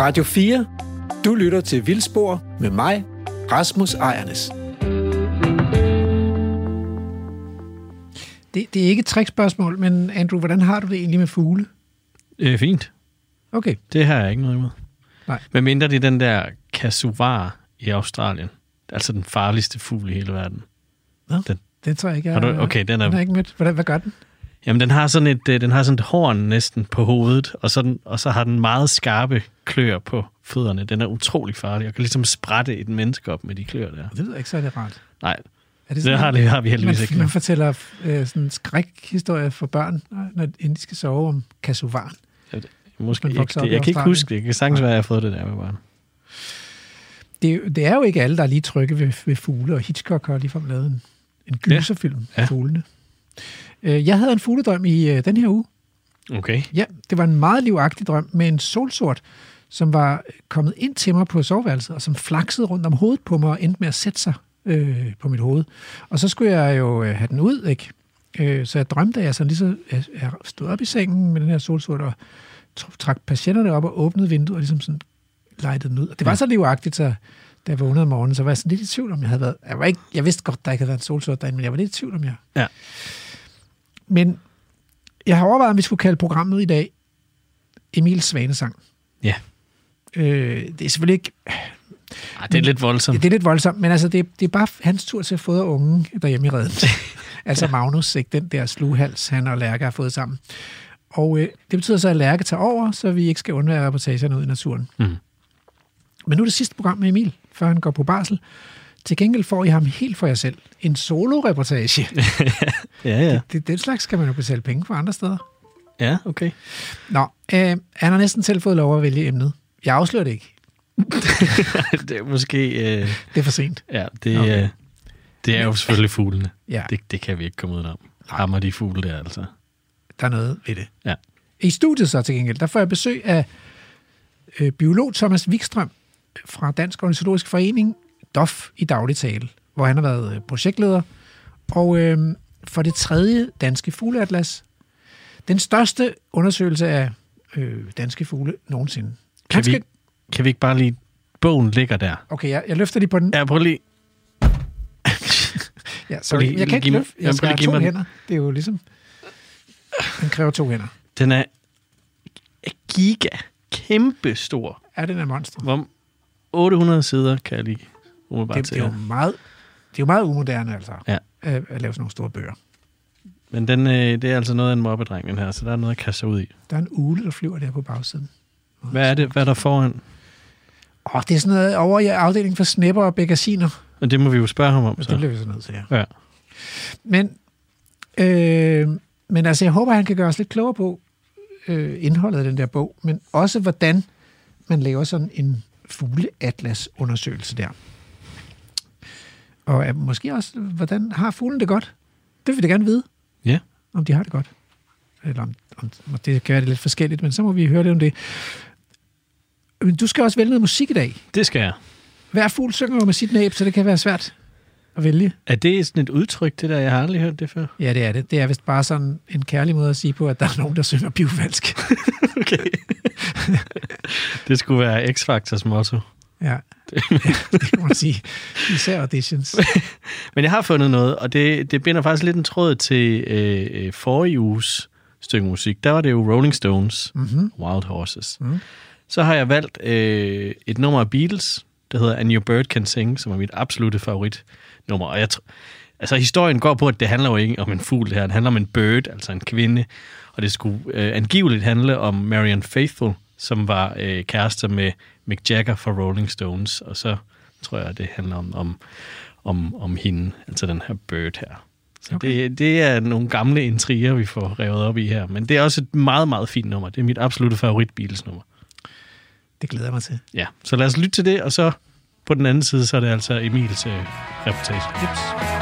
Radio 4. Du lytter til Vildspor med mig, Rasmus Ejernes. Det, det er ikke et trickspørgsmål, men Andrew, hvordan har du det egentlig med fugle? Øh, fint. Okay. Det har jeg ikke noget imod. Nej. Men mindre det er den der kasuar i Australien. Altså den farligste fugl i hele verden. Nå, Den- den tror jeg ikke, jeg Har du, okay, den den er er, ikke mødt. Hvordan, hvad gør den? Jamen, den har sådan et, øh, den har sådan et horn næsten på hovedet, og så, den, og så har den meget skarpe klør på fødderne. Den er utrolig farlig, og kan ligesom sprætte et menneske op med de klør der. Det lyder ikke så rart. Nej, Er det har, det har vi heldigvis man, ikke. man fortæller øh, sådan en skrækhistorie for børn, når inden de skal sove om kasuvaren. Måske man ikke. Det, jeg kan ikke huske det. Jeg kan sagtens være, jeg har fået det der med barn. Det, er det er jo ikke alle, der er lige trygge ved, ved fugle, og Hitchcock har ligefrem lavet en, en gyserfilm ja. Ja. ja. fuglene. Øh, Jeg havde en fugledrøm i øh, den her uge. Okay. Ja, det var en meget livagtig drøm med en solsort, som var kommet ind til mig på soveværelset, og som flaksede rundt om hovedet på mig og endte med at sætte sig øh, på mit hoved. Og så skulle jeg jo øh, have den ud, ikke? Øh, så jeg drømte, at jeg sådan lige så jeg, jeg stod op i sengen med den her solsort og tr- trak patienterne op og åbnede vinduet og ligesom sådan lejede den ud. Og det var Ja. så livagtigt, så da jeg vågnede om morgenen, så var jeg sådan lidt i tvivl, om jeg havde været... Jeg, var ikke, jeg vidste godt, der ikke havde været en solsort derinde, men jeg var lidt i tvivl, om jeg... Ja. Men jeg har overvejet, om vi skulle kalde programmet i dag Emils Svanesang. Ja. Øh, det er selvfølgelig ikke... Ej, det er lidt voldsomt. Det er lidt voldsomt, men altså, det, det er bare hans tur til at fodre unge derhjemme i redden. altså Magnus, ikke? den der slughals, han og Lærke har fået sammen. Og øh, det betyder så, at Lærke tager over, så vi ikke skal undvære reportagerne ud i naturen. Mm. Men nu er det sidste program med Emil, før han går på barsel. Til gengæld får I ham helt for jer selv. En solo-reportage. Ja, ja. det, den slags skal man jo betale penge for andre steder. Ja, okay. Nå, øh, han har næsten selv fået lov at vælge emnet. Jeg afslører det ikke. det er måske... Øh, Det er for sent. ja, det, Okay. øh, det er jo selvfølgelig fuglene. Ja, Det, det kan vi ikke komme udenom. Hammer de fugle der, altså. der er noget ved det. Ja. I studiet så til gengæld, der får jeg besøg af øh, biolog Thomas Wikstrøm fra Dansk Ornitologisk Forening, DOF i daglig tale, hvor han har været øh, projektleder. Og øh, for det tredje danske fugleatlas, den største undersøgelse af øh, danske fugle nogensinde. Kan vi, kan vi ikke bare lige... Bogen ligger der. Okay, jeg, jeg løfter lige på den. Ja, prøv lige... Ja, sorry. lige- jeg kan ikke løfte. ja, Jeg skal have to den. hænder. Det er jo ligesom... Den kræver to hænder. Den er giga, kæmpe stor. Er den er monster? Hvor 800 sider, kan jeg lige umiddelbart Det, det, er jo meget, det er jo meget umoderne, altså, Ja. at, at lave sådan nogle store bøger. Men den, øh, det er altså noget af en mobbedreng, den her, så der er noget at kaste sig ud i. Der er en ule, der flyver der på bagsiden. Hvad er det, hvad er der foran? Åh, det er sådan noget over i afdelingen for snæpper og bækkasiner. Og det må vi jo spørge ham om, så. det bliver vi så nødt til, ja. Ja. Men, øh, men altså, jeg håber, han kan gøre os lidt klogere på øh, indholdet af den der bog, men også hvordan man laver sådan en fugleatlas-undersøgelse der. Og øh, måske også, hvordan har fuglen det godt? Det vil vi da gerne vide. Ja. Om de har det godt. Eller om, om, om det kan være det lidt forskelligt, men så må vi høre lidt om det. Men du skal også vælge noget musik i dag. Det skal jeg. Hver fugl synger jo med sit næb, så det kan være svært at vælge. Er det sådan et udtryk, det der? Jeg har aldrig hørt det før. Ja, det er det. Det er vist bare sådan en kærlig måde at sige på, at der er nogen, der synger bivfalsk. Okay. det skulle være X-Factors motto. Ja. ja, det kan man sige. Især auditions. Men jeg har fundet noget, og det, det binder faktisk lidt en tråd til øh, øh, forrige uges stykke musik. Der var det jo Rolling Stones, Mm-hmm. Wild Horses. Mhm. Så har jeg valgt øh, et nummer af Beatles, der hedder And Your Bird Can Sing, som er mit absolute favoritnummer. Og jeg altså, historien går på, at det handler jo ikke om en fugl her. Det handler om en bird, altså en kvinde. Og det skulle øh, angiveligt handle om Marion Faithfull, som var øh, kærester med Mick Jagger fra Rolling Stones. Og så tror jeg, det handler om, om, om, om hende, altså den her bird her. Så Okay. det, det er nogle gamle intriger, vi får revet op i her. Men det er også et meget, meget fint nummer. Det er mit absolute favorit Beatles-nummer. Det glæder jeg mig til. Ja, så lad os lytte til det, og så på den anden side, så er det altså Emils øh, reportage. Jeps.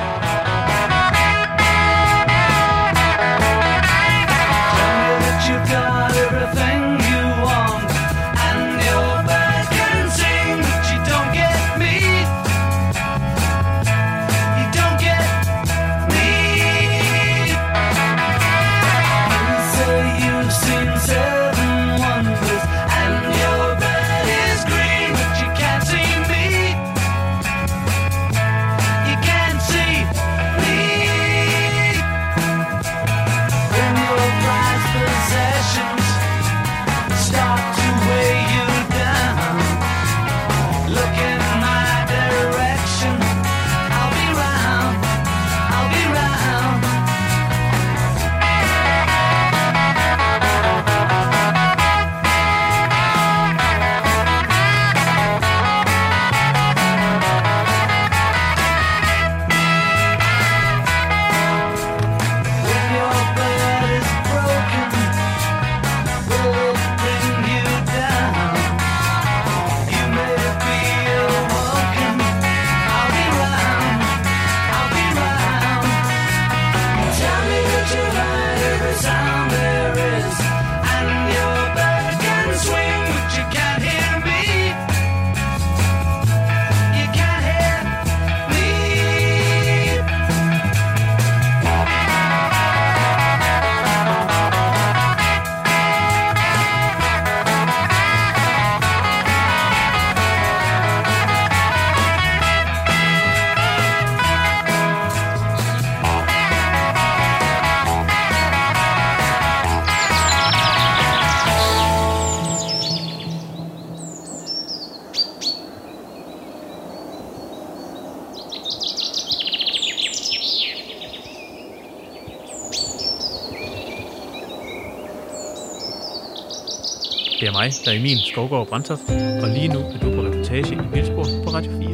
Det er mig, der er Emil Skovgaard Brandtoft, og lige nu er du på reportage i Vildspor på Radio 4.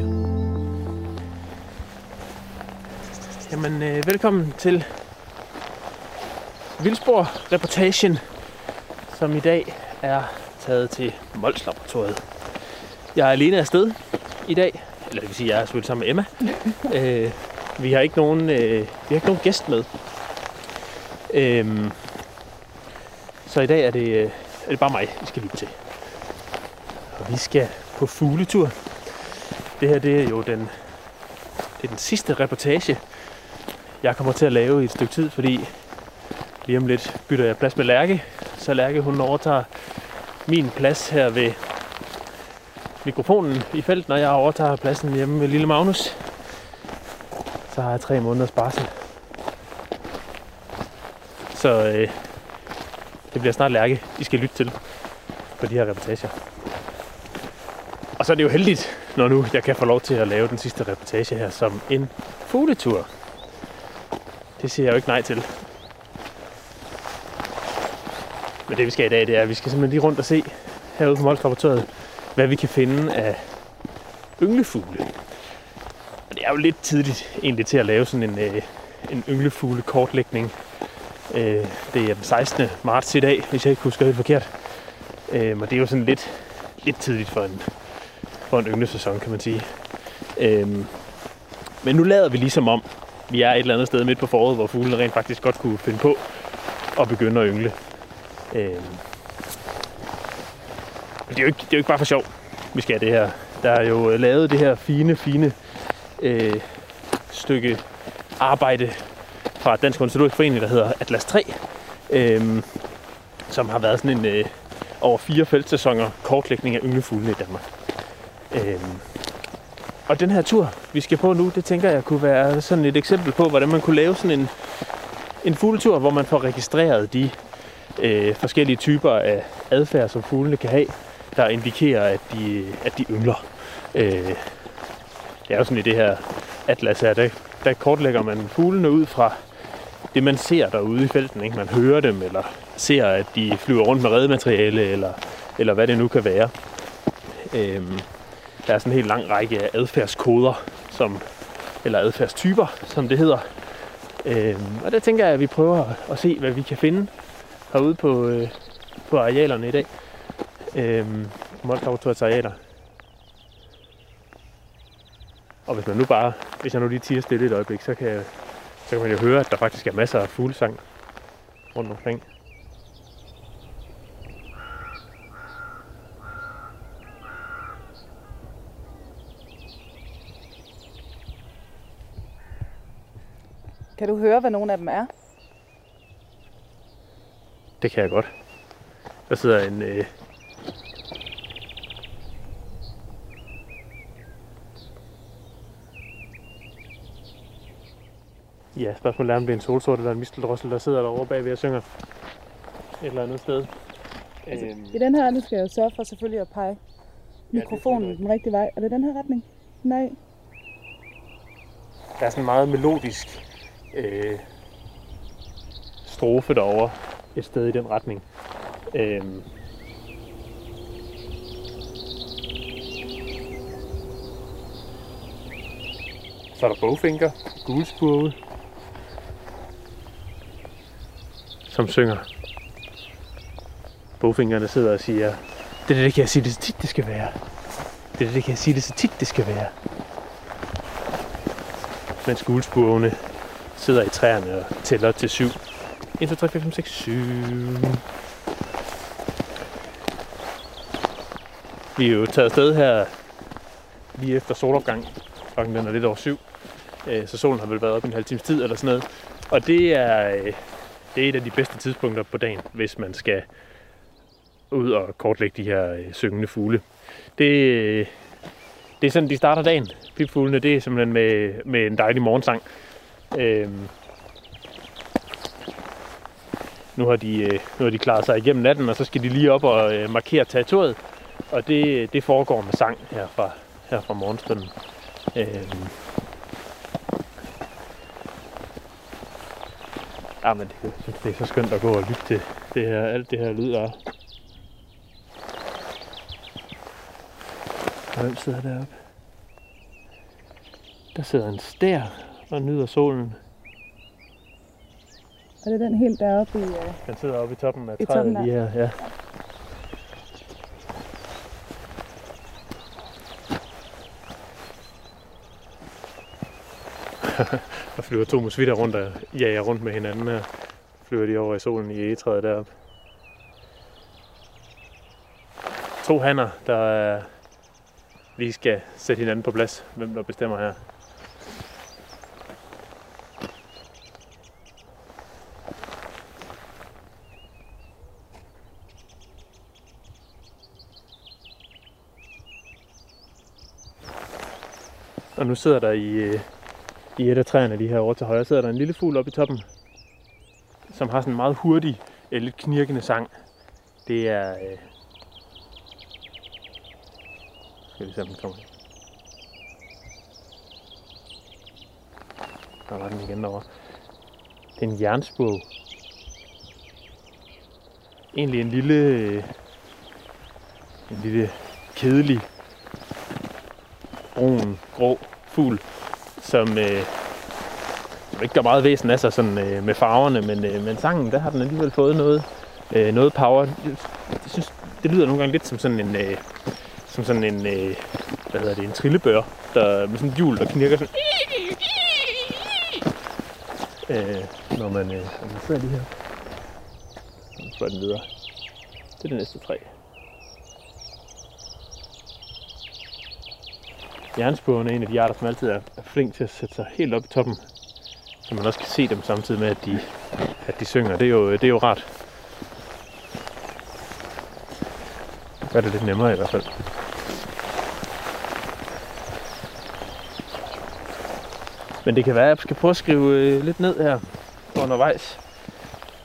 Jamen, øh, velkommen til Vildspor-reportagen, som i dag er taget til Mols Laboratoriet. Jeg er alene afsted i dag, eller det vil sige, jeg er selvfølgelig sammen med Emma. øh, vi har ikke nogen, øh, vi har ikke nogen gæst med. Øhm, så i dag er det, øh, er det bare mig, vi skal lytte til. Og vi skal på fugletur. Det her det er jo den, det er den sidste reportage, jeg kommer til at lave i et stykke tid, fordi lige om lidt bytter jeg plads med Lærke, så Lærke hun overtager min plads her ved mikrofonen i felten, når jeg overtager pladsen hjemme ved lille Magnus. Så har jeg tre måneders barsel. Så øh, bliver snart Lærke, I skal lytte til på de her reportager. Og så er det jo heldigt, når nu jeg kan få lov til at lave den sidste reportage her som en fugletur. Det siger jeg jo ikke nej til. Men det vi skal i dag, det er, at vi skal simpelthen lige rundt og se herude på Mols hvad vi kan finde af ynglefugle. Og det er jo lidt tidligt egentlig til at lave sådan en, øh, en ynglefugle kortlægning. Øh, det er den 16. marts i dag, hvis jeg ikke husker helt forkert. Øh, og det er jo sådan lidt, lidt tidligt for en, for en ynglesæson, kan man sige. Øh, men nu lader vi ligesom om, vi er et eller andet sted midt på foråret, hvor fuglene rent faktisk godt kunne finde på at begynde at yngle. Øh, Det er, jo ikke, det er jo ikke bare for sjov, vi skal have det her. Der er jo øh, lavet det her fine, fine øh, stykke arbejde fra Dansk Ornitologisk Forening, der hedder Atlas 3, øh, som har været sådan en øh, over fire feltsæsoner kortlægning af ynglefuglene i Danmark. Øh, og den her tur, vi skal på nu, det tænker jeg kunne være sådan et eksempel på, hvordan man kunne lave sådan en, en fugletur, hvor man får registreret de øh, forskellige typer af adfærd, som fuglene kan have, der indikerer, at de, at de yngler. Øh, det er jo sådan i det her atlas her, der, der kortlægger man fuglene ud fra det, man ser derude i felten. Ikke? Man hører dem, eller ser, at de flyver rundt med redemateriale, eller, eller hvad det nu kan være. Øhm, der er sådan en helt lang række af adfærdskoder, som, eller adfærdstyper, som det hedder. Øhm, og der tænker jeg, at vi prøver at se, hvad vi kan finde herude på, øh, på arealerne i dag. Øhm, Mols arealer. Og hvis man nu bare, hvis jeg nu lige tiger stille et øjeblik, så kan, jeg så kan man jo høre, at der faktisk er masser af fuglesang rundt omkring. Kan du høre, hvad nogle af dem er? Det kan jeg godt. Der sidder en... Øh... Ja, spørgsmålet er, om det er en solsort eller en misteldrossel, der sidder derovre bagved og synger et eller andet sted. Altså, Øhm, I den her, nu skal jeg jo sørge for selvfølgelig at pege mikrofonen rigtigt. den rigtige vej. Er det den her retning? Nej. der er sådan en meget melodisk øh, strofe derovre et sted i den retning. Øhm, så er der bogfinker, gulspurve, som synger. Bogfingerne sidder og siger, det er det, kan jeg sige det så tit, det skal være. Det er det, kan jeg sige det så tit, det skal være. Mens gulspurvene sidder i træerne og tæller til syv. 1, 2, 3, 4, 5, 6, 7. Vi er jo taget afsted her lige efter solopgang. Klokken den er lidt over syv. Øh, så solen har vel været op en halv times tid eller sådan noget. Og det er, øh, det er et af de bedste tidspunkter på dagen, hvis man skal ud og kortlægge de her øh, syngende fugle. Det, øh, det er sådan, de starter dagen. Pipfuglene, det er simpelthen med, med en dejlig morgensang. Øhm, nu, har de, øh, nu har de klaret sig igennem natten, og så skal de lige op og øh, markere territoriet. Og det, det foregår med sang her fra, her fra morgenstunden. Øhm, ja, men det, synes, det er så skønt at gå og lytte til det her, alt det her lyd, der er. Hvem sidder deroppe? Der sidder en stær og nyder solen. Og det er den helt deroppe i... Uh, Den sidder oppe i toppen af I træet toppen lige her. Ja. Der flyver to musvitter rundt og jager rundt med hinanden her. Flyver de over i solen i egetræet deroppe. To hanner, der øh, lige skal sætte hinanden på plads. Hvem der bestemmer her. Og nu sidder der i, øh, i et af træerne lige her over til højre, sidder der en lille fugl oppe i toppen, som har sådan en meget hurtig, øh, lidt knirkende sang. Det er... Øh... Skal vi se, om den kommer. Der var den igen derovre. Det er en jernspurv. Egentlig en lille... øh, En lille kedelig brun, grå fugl, som, øh, som ikke gør meget væsen af sig sådan, øh, med farverne, men, øh, men sangen, der har den alligevel fået noget, øh, noget power. Jeg synes, det lyder nogle gange lidt som sådan en, øh, som sådan en, øh, hvad hedder det, en trillebør, der, med sådan et hjul, der knirker sådan. Øh, når man, øh, når man fører de her. Så fører den videre. Det er det næste træ. Jernspurven er en af de arter, som altid er flink til at sætte sig helt op i toppen. Så man også kan se dem samtidig med, at de, at de synger. Det er jo, det er jo rart. Det gør det lidt nemmere i hvert fald. Men det kan være, at jeg skal prøve at skrive øh, lidt ned her undervejs.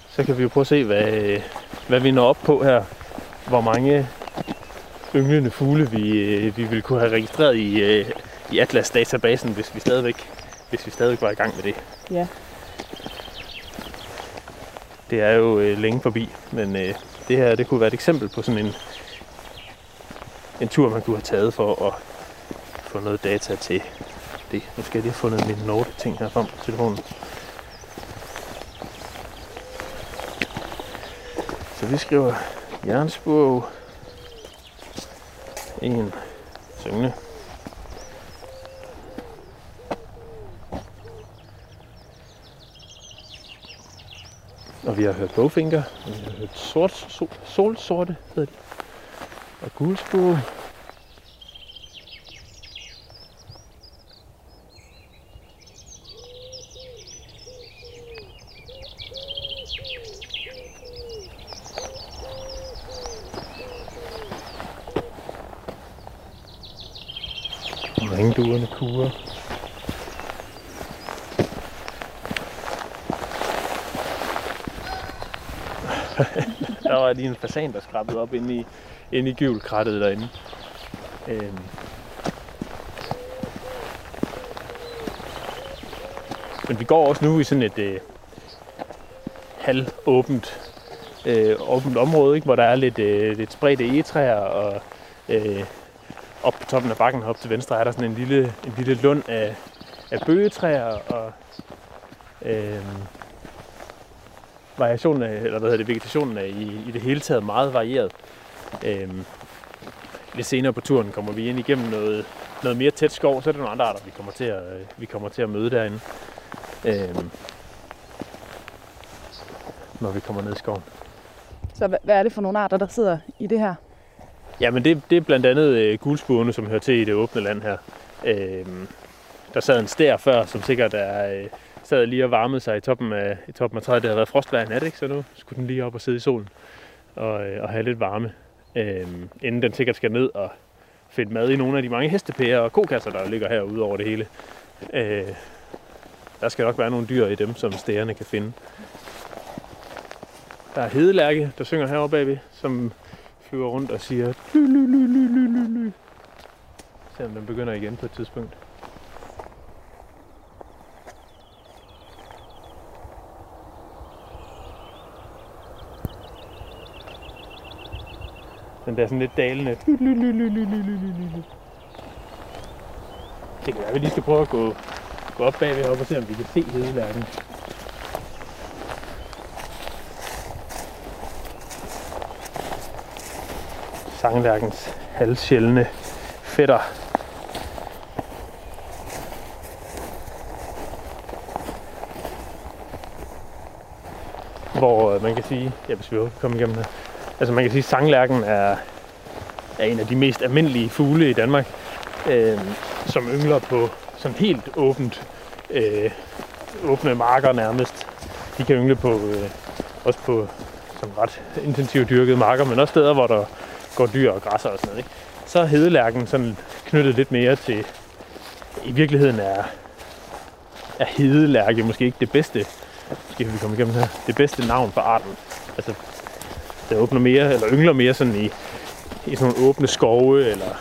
Så kan vi jo prøve at se, hvad, øh, hvad vi når op på her. Hvor mange ynglende fugle, vi, øh, vi ville kunne have registreret i, øh, i Atlas-databasen, hvis vi stadigvæk hvis vi stadigvæk var i gang med det. Ja. Det er jo øh, længe forbi, men øh, det her det kunne være et eksempel på sådan en, en tur, man kunne have taget for at få noget data til det. Nu skal jeg lige have fundet min note-ting her frem på telefonen. Så vi skriver jernspurv, Ingen syngende. Og vi har hørt bogfinger, og vi har hørt sort, sol, solsorte, hedder de. Og gulspurve. Ringduerne kurer. der var lige en fasan, der skrabbede op inde i, inde i gyvelkrattet derinde. Øhm. Men vi går også nu i sådan et øh, halvåbent øh, åbent område, ikke? hvor der er lidt, øh, lidt spredte egetræer, og øh, op på toppen af bakken op til venstre er der sådan en lille, en lille lund af, af bøgetræer, og øh, variationen af, eller hvad hedder det, vegetationen er i, i det hele taget meget varieret. Øh, lidt senere på turen kommer vi ind igennem noget, noget mere tæt skov, så er der nogle andre arter, vi kommer til at, øh, vi kommer til at møde derinde. Øh, når vi kommer ned i skoven. Så hvad er det for nogle arter, der sidder i det her? Jamen det, det er blandt andet øh, gulspurvene, som hører til i det åbne land her. Øh, der sad en stær før, som sikkert er, øh, sad lige og varmede sig i toppen af, i toppen af træet. Det har været frostvejr i nat, ikke? så nu skulle den lige op og sidde i solen og, øh, og have lidt varme. øh, inden den sikkert skal ned og finde mad i nogle af de mange hestepærer og kokasser, der ligger herude over det hele. Øh, der skal nok være nogle dyr i dem, som stærerne kan finde. Der er hedelærke, der synger heroppe bagved, som flyver rundt og siger ly, ly, ly, ly, ly, ly, ly. Selvom den begynder igen på et tidspunkt. Den der sådan lidt dalende. Ly, ly, ly, ly, ly, ly, ly, ly. Det kan være, at vi lige skal prøve at gå, gå op bagved op og se, om vi kan se hedeværken. Sanglærkens halvsjældne fætter. Hvor øh, man kan sige, ja, hvis vi komme igennem her, altså man kan sige, at sanglærken er, er en af de mest almindelige fugle i Danmark, øh, som yngler på sådan helt åbent, øh, åbne marker nærmest. De kan yngle på, øh, også på som ret intensivt dyrkede marker, men også steder, hvor der går dyr og græsser og sådan noget. Ikke? Så er hedelærken sådan knyttet lidt mere til, i virkeligheden er, er hedelærke måske ikke det bedste, måske vi komme igennem her, det bedste navn for arten. Altså, der åbner mere, eller yngler mere sådan i, i sådan nogle åbne skove, eller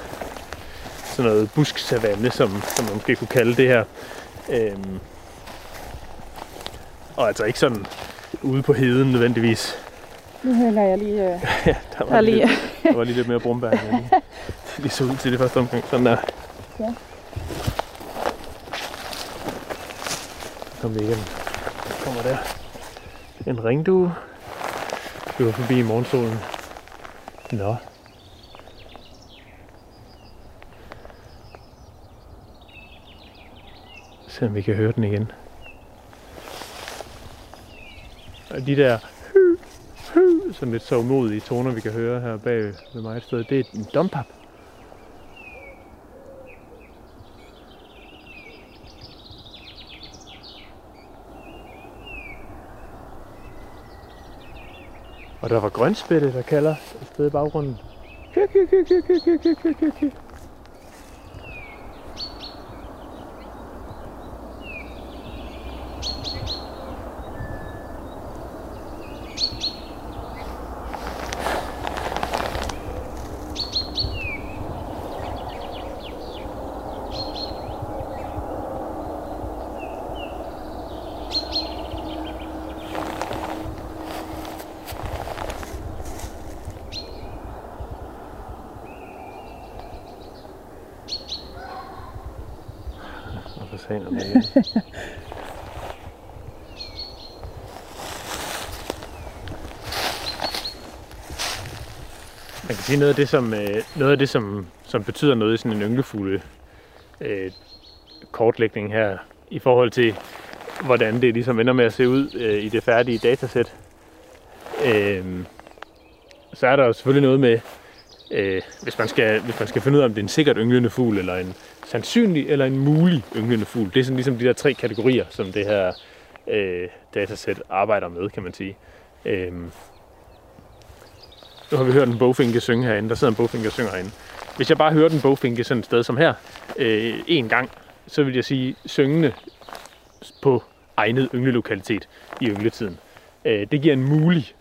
sådan noget busksavanne, som, som man måske kunne kalde det her. Øhm, og altså ikke sådan ude på heden nødvendigvis. Nu hælder jeg lige... Øh, Ja, der der var, lige lige, der var lige lidt mere brumbær, end jeg lige, lige så ud til det første omgang. Sådan der. Ja. Kom vi igennem. Der kommer der. En ringdue. Flyver forbi i morgensolen. Nå. Se om vi kan høre den igen. Og de der sådan lidt sovmodige toner, vi kan høre her bag ved mig et sted, det er en dompap. Og der var grønspætte, der kalder et sted i baggrunden. Ky, ky, ky, ky, ky, ky, ky, ky, Man kan sige noget af det, som, øh, noget af det, som, som betyder noget i sådan en ynglefugle øh, kortlægning her, i forhold til, hvordan det ligesom ender med at se ud øh, i det færdige datasæt. Øh, så er der jo selvfølgelig noget med, øh, hvis, man skal, hvis man skal finde ud af, om det er en sikkert ynglende fugl, eller en sandsynlig eller en mulig ynglende fugl. Det er sådan ligesom de der tre kategorier, som det her øh, datasæt arbejder med, kan man sige. Øh, nu har vi hørt en bogfinke synge herinde. Der sidder en bogfinke og synger herinde. Hvis jeg bare hørte en bogfinke sådan et sted som her, øh, en gang, så vil jeg sige syngende på egnet ynglelokalitet i yngletiden. Øh, det giver en mulig,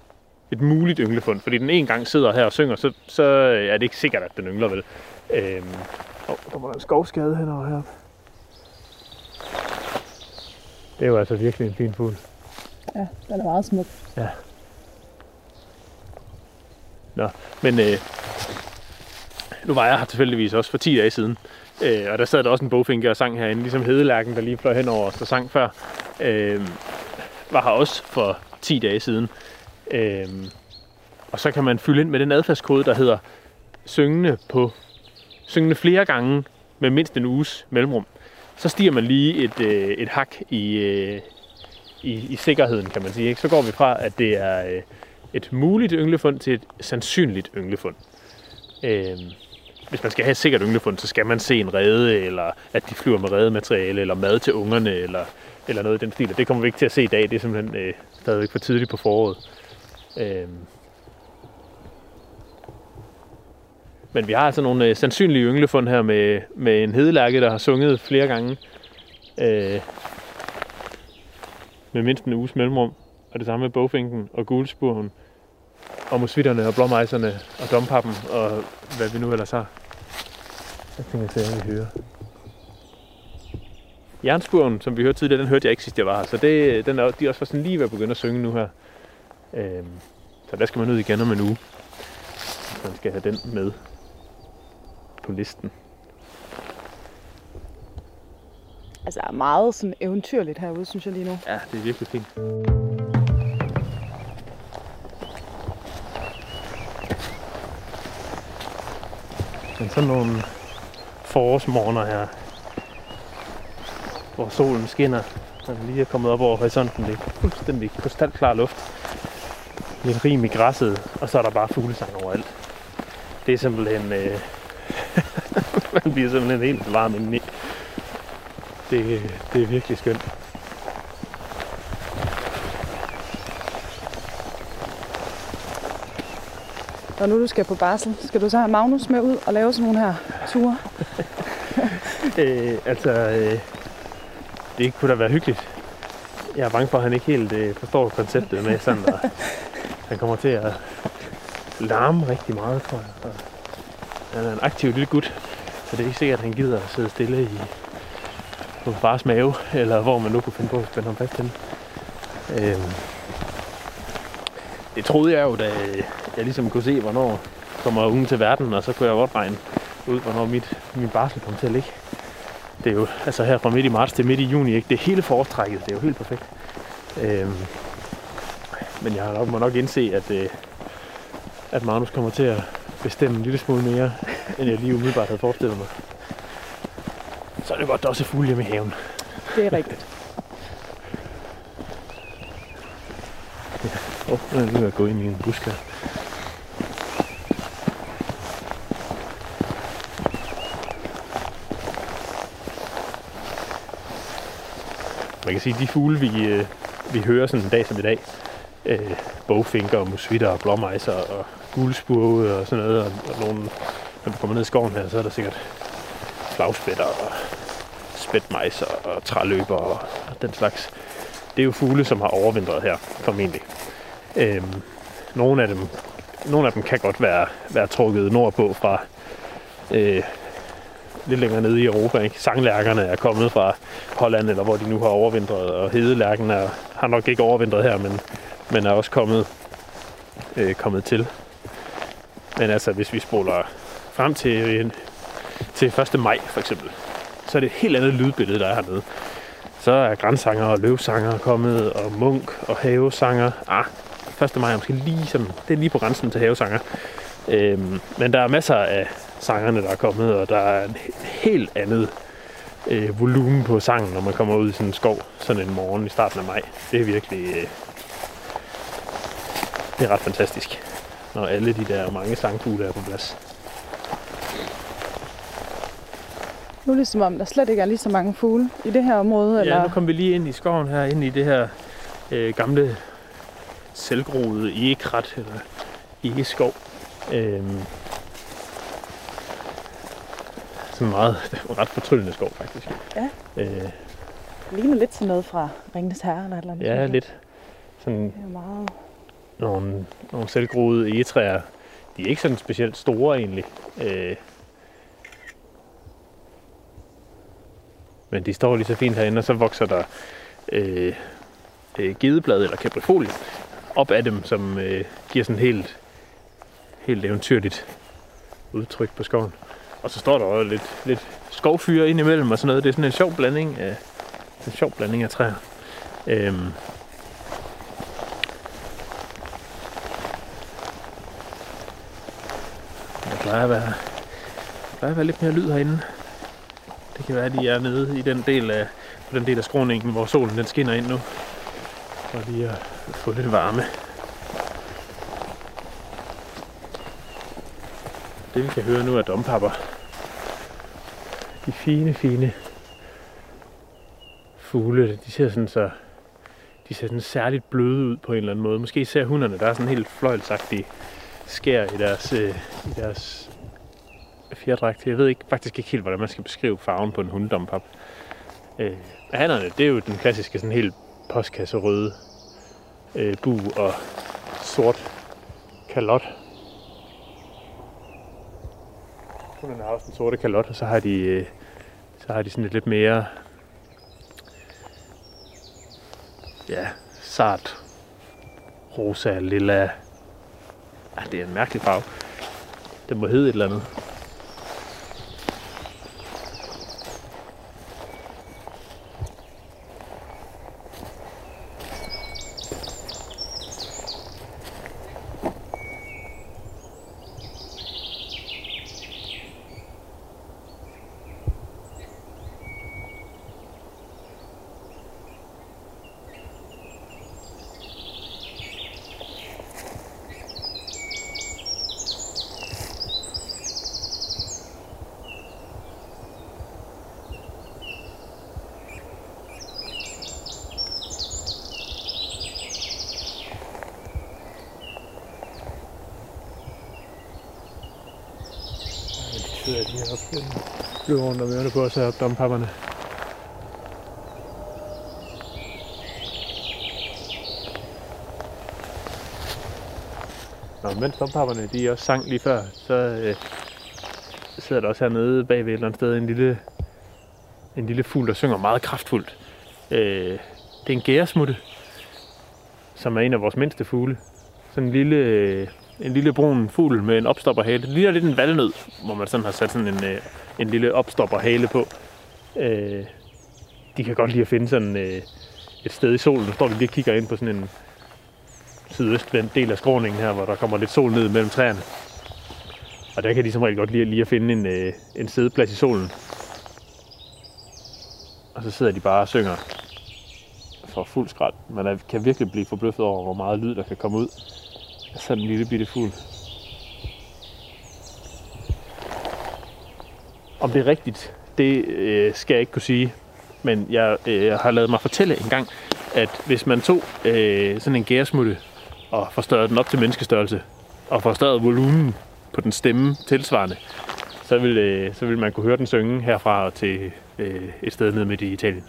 et muligt ynglefund, fordi den en gang sidder her og synger, så, så er det ikke sikkert, at den yngler vel. Øh, oh, der der en skovskade henover her. Det er jo altså virkelig en fin fugl. ja, den er meget smuk. Nå, men øh, nu var jeg her tilfældigvis også for 10 dage siden, øh, og der sad der også en bogfinke og sang herinde, ligesom Hedelærken, der lige fløj hen over os, der sang før, øh, var her også for 10 dage siden. Øhm, og så kan man fylde ind med den adfærdskode, der hedder syngende på syngende flere gange med mindst en uges mellemrum. Så stiger man lige et, øh, et hak i, øh, i, i sikkerheden, kan man sige. Ikke? Så går vi fra, at det er øh, et muligt ynglefund til et sandsynligt ynglefund. Øh, hvis man skal have et sikkert ynglefund, så skal man se en rede, eller at de flyver med redemateriale, eller mad til ungerne, eller, eller noget i den stil. Og det kommer vi ikke til at se i dag. Det er simpelthen øh, stadigvæk for tidligt på foråret. Øh, Men vi har altså nogle øh, sandsynlige ynglefund her med, med en hedelærke, der har sunget flere gange. Øh, med mindst en uges mellemrum. Og det samme med bogfinken og gulspurven. Og musvitterne og blåmejserne og dompappen og hvad vi nu ellers har. Jeg tænker at vi hører. Jernspurven, som vi hørte tidligere, den hørte jeg ikke sidst jeg var her. Så det, den er, de er også sådan lige ved at begynde at synge nu her. Øh, så der skal man ud igen om en uge. Hvis man skal have den med på listen. Altså, er meget sådan eventyrligt herude, synes jeg lige nu. Ja, det er virkelig fint. Men sådan nogle forårsmorgener her, hvor solen skinner, og den lige er kommet op over horisonten. Det er fuldstændig krystalklar luft. Lidt rim i græsset, og så er der bare fuglesang overalt. Det er simpelthen... Øh, man bliver simpelthen helt varm indeni. Det, det er virkelig skønt. Når nu du skal på barsel, skal du så have Magnus med ud og lave sådan nogle her ture? Øh, altså, øh, det kunne da være hyggeligt. Jeg er bange for, at han ikke helt øh, forstår konceptet med sådan, at han kommer til at larme rigtig meget, tror jeg. Og han er en aktiv lille gut, så det er ikke sikkert, at han gider at sidde stille i, på fars mave, eller hvor man nu kunne finde på at spænde ham fast til. Øhm, det troede jeg jo, da jeg ligesom kunne se, hvornår kommer ungen til verden, og så kunne jeg godt regne ud, hvornår mit, min barsel kom til at ligge. Det er jo altså her fra midt i marts til midt i juni, ikke? det er hele foretrækket, det er jo helt perfekt. Øhm, men jeg nok- må nok indse, at, øh, at Magnus kommer til at bestemme en lille smule mere, end jeg lige umiddelbart havde forestillet mig. Så er det godt, der også er fugle hjemme i haven. Det er rigtigt. Åh, oh, nu er jeg ved at gå ind i en busk her. Man kan sige, at de fugle, vi, øh, vi hører sådan en dag som i dag, øh, bogfinker og musvitter og blåmejser og guldspurve og sådan noget, og, og nogle, når du kommer ned i skoven her, så er der sikkert flagspætter og spætmejser og træløber og, og den slags. Det er jo fugle, som har overvintret her, formentlig. Øhm, nogle, af dem, nogle af dem kan godt være, være trukket nordpå fra øh, lidt længere nede i Europa. Ikke? Sanglærkerne er kommet fra Holland, eller hvor de nu har overvintret, og hedelærken er, har nok ikke overvintret her, men, men er også kommet, øh, kommet til. Men altså, hvis vi spoler frem til, en, til 1. maj for eksempel, så er det et helt andet lydbillede, der er hernede. Så er grænsanger og løvsanger kommet, og munk og havesanger. Ah, 1. maj er måske lige som, det er lige på grænsen til havesanger. Øhm, men der er masser af sangerne, der er kommet, og der er en helt andet øh, volumen på sangen, når man kommer ud i sådan en skov sådan en morgen i starten af maj. Det er virkelig... Øh, det er ret fantastisk, når alle de der mange sangfugle er på plads. Nu er det som om, der slet ikke er lige så mange fugle i det her område. Eller? Ja, nu kom vi lige ind i skoven her, ind i det her øh, gamle selvgroede egekrat, eller egeskov. Øhm, sådan meget, det var ret fortryllende skov faktisk. Ja. Øh, Det ligner lidt til noget fra Ringnes Herre eller et eller andet. ja, lidt. Sådan Det er meget nogle, nogle selvgroede egetræer. De er ikke sådan specielt store egentlig. Øh, men de står lige så fint herinde, og så vokser der øh, øh, gedeblad eller kaprifolie op af dem, som øh, giver sådan helt, helt eventyrligt udtryk på skoven. Og så står der også lidt, lidt skovfyre ind imellem og sådan noget. Det er sådan en sjov blanding af, en sjov blanding af træer. Øhm, Der plejer at være, der plejer at være lidt mere lyd herinde. Det kan være, at de er nede i den del af, på den del af skråningen, hvor solen den skinner ind nu. For lige at få lidt varme. Det vi kan høre nu er dompapper. De fine, fine fugle, de ser sådan så de ser sådan særligt bløde ud på en eller anden måde. Måske ser hunderne, der er sådan helt fløjlsagtige skær i deres, øh, i deres fjerdragt. Jeg ved ikke, faktisk ikke helt, hvordan man skal beskrive farven på en hundedompap. Øh, hannerne, det er jo den klassiske sådan helt postkasse røde øh, bu og sort kalot. Hunderne har også den sorte kalot, og så har de, øh, så har de sådan et lidt mere ja, sart rosa, lilla, Ja, det er en mærkelig farve. Den må hedde et eller andet. sidder de heroppe. Den flyver rundt om ørerne på dompapperne. Nå, mens dompapperne de også sang lige før, så øh, sidder der også hernede bagved et eller andet sted en lille, en lille fugl, der synger meget kraftfuldt. Øh, det er en gæresmutte, som er en af vores mindste fugle. Sådan en lille, øh, en lille brun fugl med en opstopperhale. Det ligner lidt en valnød, hvor man sådan har sat sådan en, øh, en lille opstopperhale på. Øh, de kan godt lide at finde sådan øh, et sted i solen. Nu står vi lige og kigger ind på sådan en sydøstvendt del af skråningen her, hvor der kommer lidt sol ned mellem træerne. Og der kan de som regel godt lide, lige at finde en, øh, en sædeplads i solen. Og så sidder de bare og synger for fuld skrald. Man kan virkelig blive forbløffet over, hvor meget lyd, der kan komme ud af sådan en lille bitte fugl. Om det er rigtigt, det øh, skal jeg ikke kunne sige. Men jeg øh, har lavet mig fortælle en gang, at hvis man tog øh, sådan en gæresmutte og forstørrede den op til menneskestørrelse, og forstørrede volumen på den stemme tilsvarende, så vil, øh, så vil man kunne høre den synge herfra til øh, et sted nede midt i Italien.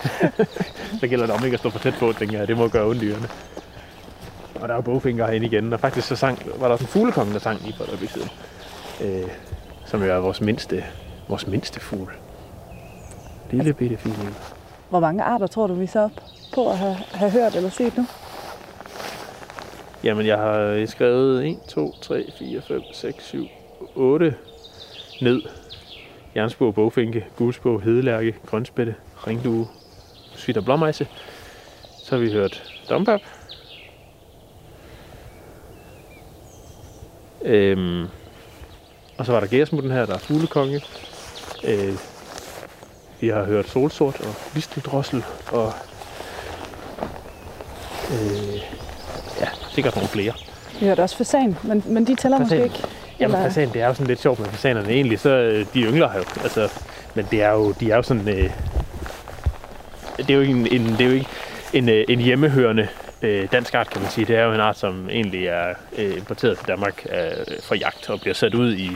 så gælder det om ikke at stå for tæt på, tænker jeg. Det må gøre ondt i. Og der er jo bogfinger herinde igen, og faktisk så sang, var der også en fuglekonge, der sang lige for et øjeblik siden. Øh, som jo er vores mindste, vores mindste fugl. Lille bitte fine. Hvor mange arter tror du, vi så op på at have, have hørt eller set nu? Jamen, jeg har skrevet 1, 2, 3, 4, 5, 6, 7, 8 ned. Jernsbog, bogfinke, gulsbog, hedelærke, grønspætte, ringdue, svidt og blåmejse. Så har vi hørt dompap. Øhm, og så var der gæresmutten her, der er fuglekonge. Øh, vi har hørt solsort og listeldrossel og øh, ja, sikkert nogle flere. Vi hørte også fasan, men, men de tæller måske Fasan. ikke. Jamen Eller- fasan, det er jo sådan lidt sjovt med fasanerne. Egentlig, så øh, de yngler her jo. Altså, men det er jo, de er jo sådan... Øh, det er jo ikke en, en, det er jo ikke en, øh, en hjemmehørende øh, dansk art, kan man sige. Det er jo en art, som egentlig er øh, importeret til Danmark øh, for jagt og bliver sat ud i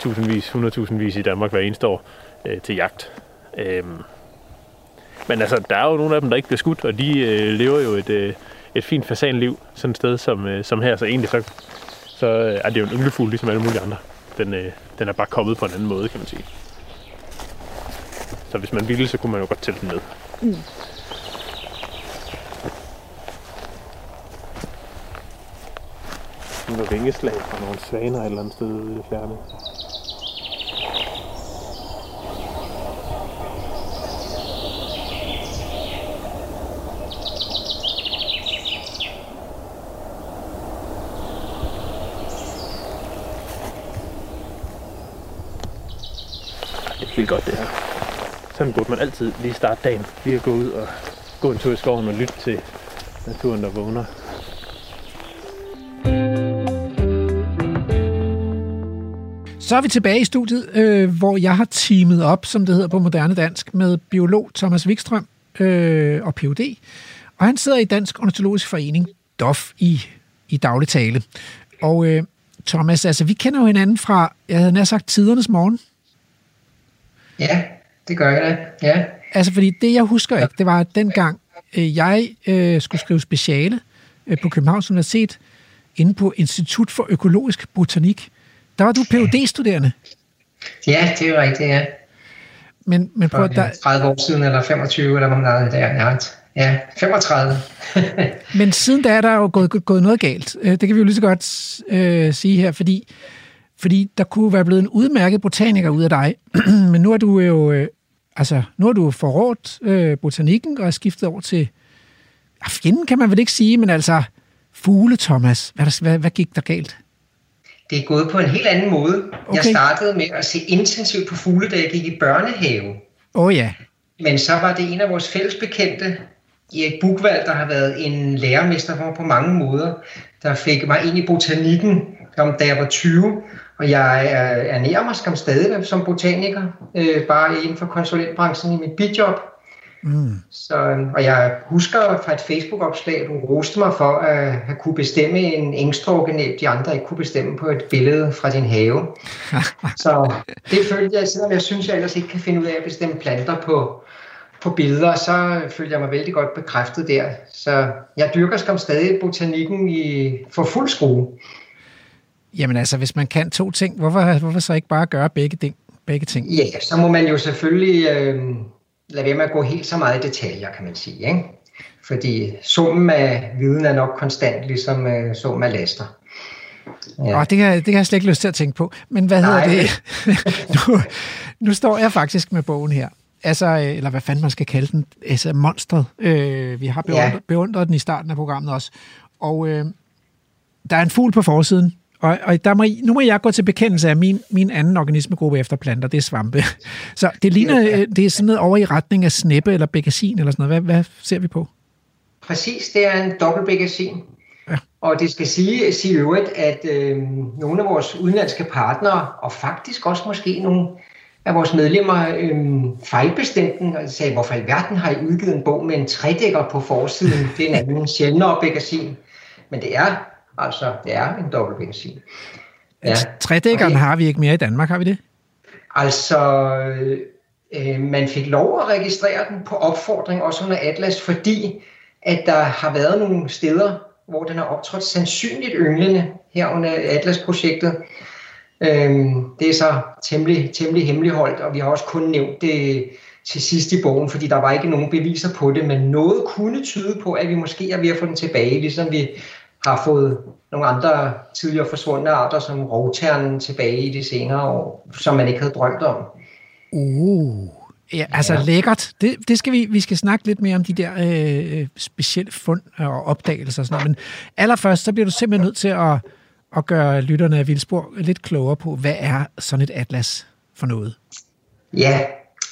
tusindvis, hundredtusindvis i Danmark hver eneste år øh, til jagt. Øh, men altså, der er jo nogle af dem, der ikke bliver skudt, og de øh, lever jo et, øh, et fint fasanliv sådan et sted som, øh, som her. Så egentlig så, så øh, er det jo en ynglefugl, ligesom alle mulige andre. Den, øh, den er bare kommet på en anden måde, kan man sige. Så hvis man ville, så kunne man jo godt tælle den med. Mm. Nogle vingeslag fra nogle svaner et eller andet sted ude i det fjerne. Det er vildt godt det her. Sådan burde man altid lige starte dagen. Lige at gå ud og gå en tur i skoven og lytte til naturen, der vågner. Så er vi tilbage i studiet, øh, hvor jeg har teamet op, som det hedder på moderne dansk, med biolog Thomas Wikstrøm øh, og Ph.D. Og han sidder i Dansk Ornitologisk Forening, DOF, i, i daglig tale. Og øh, Thomas, altså vi kender jo hinanden fra, jeg havde nær sagt, tidernes morgen. Ja, det gør jeg da. Ja. Altså, fordi det, jeg husker ikke, det var, at dengang øh, jeg øh, skulle skrive speciale øh, på Københavns Universitet, inde på Institut for Økologisk Botanik, der var du phd studerende ja, det er jo rigtigt, ja. Men, men prøv, der, 30 år siden, eller 25, eller hvor meget det er. Ja, ja 35. Men siden da er der jo gået, gået noget galt. Øh, Det kan vi jo lige så godt øh, sige her, fordi, fordi der kunne være blevet en udmærket botaniker ud af dig. Men nu er du jo øh, altså, nu har du forrådt øh, botanikken og er skiftet over til ja, fjenden, kan man vel ikke sige, men altså fugle, Thomas. Hvad, der, hvad, hvad gik der galt? Det er gået på en helt anden måde. Okay. Jeg startede med at se intensivt på fugle, da jeg gik i børnehave. Åh oh, ja. Men så var det en af vores fælles bekendte, Erik Bugvald, der har været en lærermester for mig på mange måder, der fik mig ind i botanikken, da jeg var 20. Og jeg er- ernærer mig skam stadig som botaniker, øh, bare inden for konsulentbranchen i mit bidjob. Mm. Så, og jeg husker fra et Facebook-opslag, du roste mig for at have kunne bestemme en engstrukkenæb, de andre ikke kunne bestemme på et billede fra din have. så det følte jeg, selvom jeg synes, jeg ellers ikke kan finde ud af at bestemme planter på, på billeder, så følte jeg mig vældig godt bekræftet der. Så jeg dyrker skam stadig botanikken i, for fuld skrue. Jamen altså, hvis man kan to ting, hvorfor, hvorfor så ikke bare gøre begge ting? Begge ting? Ja, så må man jo selvfølgelig øh, lade være med at gå helt så meget i detaljer, kan man sige. Ikke? Fordi summen af viden er nok konstant, ligesom øh, summen af laster. Ja. Oh, det, kan, det kan jeg slet ikke lyst til at tænke på. Men hvad Nej. hedder det? nu, nu står jeg faktisk med bogen her. Altså, øh, eller hvad fanden man skal kalde den. Altså, monstret. Øh, vi har beundret, ja. beundret den i starten af programmet også. Og øh, der er en fugl på forsiden. Og, og der må, I- nu må jeg gå til bekendelse af min, min anden organismegruppe efter planter, det er svampe. Så det ligner, øh, det er sådan noget over i retning af snæppe eller bekassin eller sådan noget. Hvad, hvad ser vi på? Præcis, det er en dobbeltbækkasin. Ja. Ja. Og det skal sige, sige i øvrigt, at øh, nogle af vores udenlandske partnere, og faktisk også måske nogle af vores medlemmer, øh, fejlbestemte den og sagde, hvorfor i alverden har I udgivet en bog med en tredækker på forsiden? Det er en anden sjældnere bækkasin. Men det er altså, det er en dobbeltbækkasin. Ja. Tredækkeren Okay. har vi ikke mere i Danmark, har vi det? Altså, øh, man fik lov at registrere den på opfordring, også under Atlas, fordi at der har været nogle steder, hvor den har optrådt sandsynligt ynglende her under Atlas-projektet. Øhm, det er så temmelig, temmelig hemmeligholdt, og vi har også kun nævnt det til sidst i bogen, fordi der var ikke nogen beviser på det, men noget kunne tyde på, at vi måske er ved at få den tilbage, ligesom vi har fået nogle andre tidligere forsvundne arter, som rovternen tilbage i de senere år, som man ikke havde drømt om. Uh. Ja, altså ja. Lækkert. Det, det skal vi, vi skal snakke lidt mere om de der øh, specielle fund og opdagelser og sådan noget. Men allerførst, så bliver du simpelthen nødt til at, at gøre lytterne af Vildspor lidt klogere på, hvad er sådan et atlas for noget? Ja,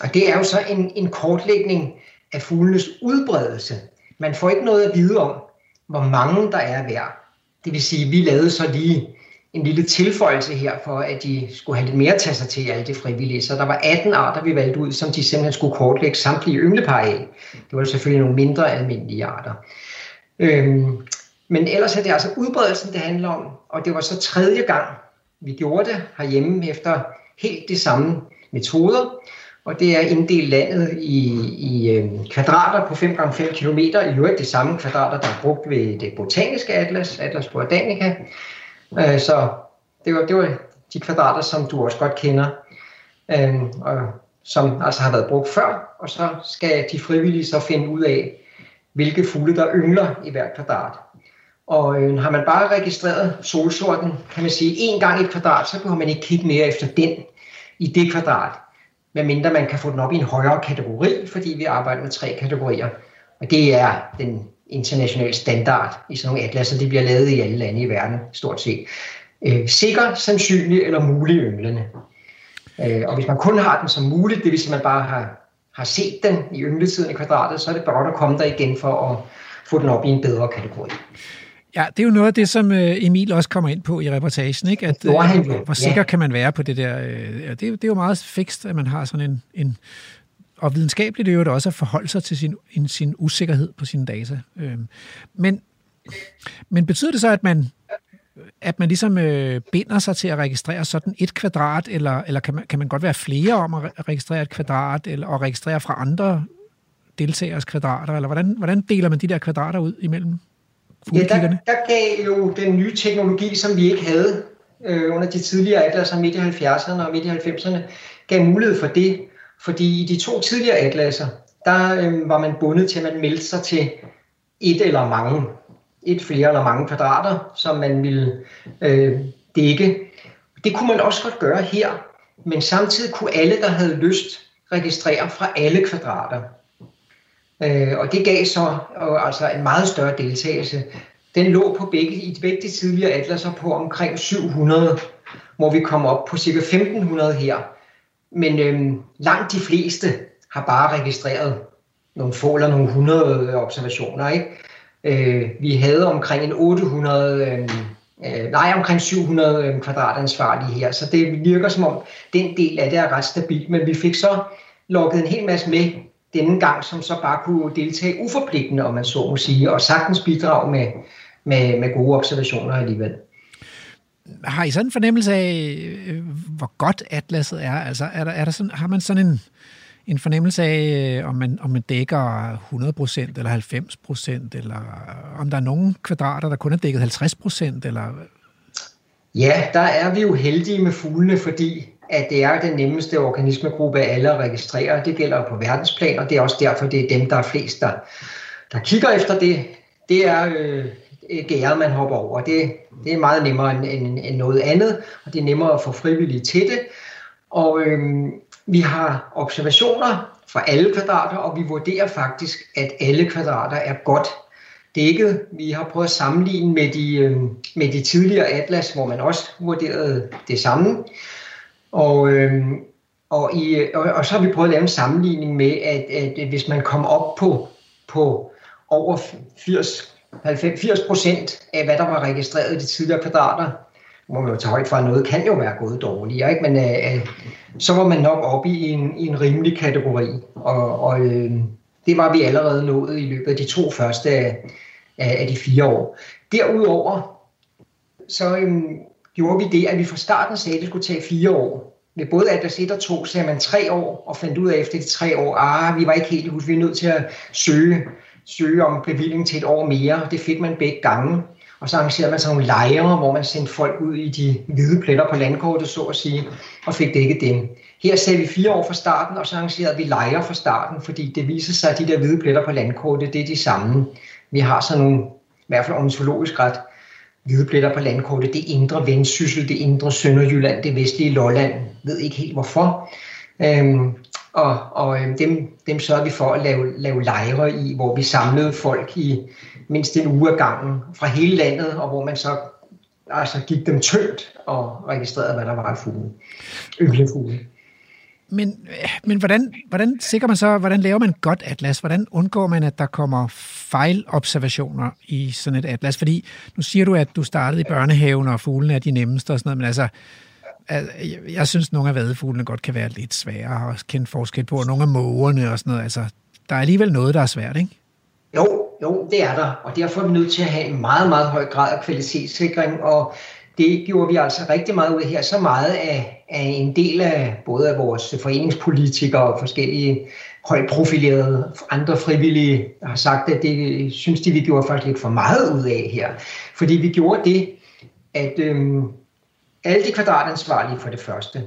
og det er jo så en, en kortlægning af fuglenes udbredelse. Man får ikke noget at vide om, hvor mange der er hver. Det vil sige, at vi lavede så lige en lille tilføjelse her, for at de skulle have lidt mere at tage sig til alle de frivillige. Så der var 18 arter, vi valgte ud, som de simpelthen skulle kortlægge samtlige ynglepar af. Det var jo selvfølgelig nogle mindre almindelige arter. Øhm, men ellers er det altså udbredelsen, det handler om, og det var så tredje gang, vi gjorde det herhjemme efter helt de samme metoder, og det er inddelt landet i, i øh, kvadrater på 5x5 km, i øvrigt de samme kvadrater, der er brugt ved det botaniske atlas, Atlas på Danica. Øh, så det var, det var de kvadrater, som du også godt kender, øh, og som altså har været brugt før, og så skal de frivillige så finde ud af, hvilke fugle der yngler i hver kvadrat. Og øh, har man bare registreret solsorten, kan man sige, en gang i et kvadrat, så behøver man ikke kigge mere efter den i det kvadrat, medmindre man kan få den op i en højere kategori, fordi vi arbejder med tre kategorier. Og det er den internationale standard i sådan nogle atlasser. det bliver lavet i alle lande i verden, stort set. Øh, sikker, sandsynlig eller mulig ynglende. Øh, og hvis man kun har den som muligt, det vil sige, at man bare har, har set den i yngletiden i kvadratet, så er det godt at komme der igen for at få den op i en bedre kategori. Ja, det er jo noget af det, som øh, Emil også kommer ind på i reportagen, ikke? At, øh, hvor sikker ja. kan man være på det der? Øh, det, er jo- det er jo meget fikst, at man har sådan en... en og videnskabeligt er jo det også at forholde sig til sin, en, sin usikkerhed på sine data. Øh, men, men betyder det så, at man, at man ligesom øh, binder sig til at registrere sådan et kvadrat, eller, eller kan, man, kan man godt være flere om at re- registrere et kvadrat, eller at registrere fra andre deltagers kvadrater, eller hvordan, hvordan deler man de der kvadrater ud imellem Ja, der, der gav jo den nye teknologi, som vi ikke havde øh, under de tidligere atlaser midt i 70'erne og midt i 90'erne, gav mulighed for det. Fordi i de to tidligere atlaser, der øh, var man bundet til, at man meldte sig til et eller mange, et flere eller mange kvadrater, som man ville øh, dække. Det kunne man også godt gøre her, men samtidig kunne alle, der havde lyst, registrere fra alle kvadrater. Øh, og det gav så øh, altså en meget større deltagelse. Den lå på begge, i begge de tidligere atlaser på omkring 700, hvor vi kom op på ca. 1500 her. Men øh, langt de fleste har bare registreret nogle få eller nogle 100 øh, observationer. Ikke? Øh, vi havde omkring en 800, øh, øh, nej, omkring 700 øh, kvadratansvarlige her, så det virker som om den del af det er ret stabilt, men vi fik så lukket en hel masse med denne gang, som så bare kunne deltage uforpligtende, om man så må sige, og sagtens bidrage med, med, med gode observationer alligevel. Har I sådan en fornemmelse af, øh, hvor godt atlaset er? Altså, er der, er der sådan, har man sådan en, en fornemmelse af, øh, om man, om man dækker 100% eller 90%, eller om der er nogle kvadrater, der kun er dækket 50%, eller Ja, der er vi jo heldige med fuglene, fordi at det er den nemmeste organismegruppe af alle at registrere. Det gælder jo på verdensplan, og det er også derfor, det er dem, der er flest, der, der kigger efter det. Det er øh, gæret, man hopper over. Det, det er meget nemmere end, end, end noget andet, og det er nemmere at få frivillige til det. Og øh, vi har observationer fra alle kvadrater, og vi vurderer faktisk, at alle kvadrater er godt dækket. Vi har prøvet at sammenligne med de, øh, med de tidligere atlas, hvor man også vurderede det samme. Og, øh, og, i, og, og så har vi prøvet at lave en sammenligning med, at, at hvis man kommer op på, på over 80, 90, 80 procent af, hvad der var registreret i de tidligere kvadrater, må man jo tage højt for, at noget kan jo være gået dårligere, ikke? men øh, øh, så var man nok oppe i en, i en rimelig kategori. Og, og øh, det var vi allerede nået i løbet af de to første af, af, af de fire år. Derudover så øhm, gjorde vi det, at vi fra starten sagde, at det skulle tage fire år. Med både Atlas 1 og 2 sagde man tre år, og fandt ud af efter de tre år, ah, vi var ikke helt i hus, vi er nødt til at søge, søge om bevilling til et år mere. Det fik man begge gange. Og så arrangerede man sådan nogle lejre, hvor man sendte folk ud i de hvide pletter på landkortet, så at sige, og fik dækket dem. Her sagde vi fire år fra starten, og så arrangerede vi lejre fra starten, fordi det viser sig, at de der hvide pletter på landkortet, det er de samme. Vi har sådan nogle, i hvert fald ornitologisk ret, hvide på landkortet. Det indre Vendsyssel, det indre Sønderjylland, det vestlige Lolland. Ved ikke helt hvorfor. Øhm, og og øhm, dem, dem sørgede vi for at lave, lave lejre i, hvor vi samlede folk i mindst en uge af gangen fra hele landet, og hvor man så altså gik dem tyndt og registrerede, hvad der var af fugle. Yngle men, øh, men hvordan, hvordan sikrer man så, hvordan laver man godt atlas? Hvordan undgår man, at der kommer fejlobservationer i sådan et atlas? Fordi nu siger du, at du startede i børnehaven, og fuglene er de nemmeste og sådan noget, men altså, jeg- synes, at nogle af vadefuglene godt kan være lidt svære at kende forskel på, og nogle af mågerne og sådan noget. Altså, der er alligevel noget, der er svært, ikke? Jo, jo, det er der, og derfor er vi nødt til at have en meget, meget høj grad af kvalitetssikring, og det gjorde vi altså rigtig meget ud her. Så meget af, er en del af både af vores foreningspolitikere og forskellige højt profilerede andre frivillige har sagt, at det synes de, vi gjorde faktisk lidt for meget ud af her. Fordi vi gjorde det, at øhm, alle de kvadratansvarlige for det første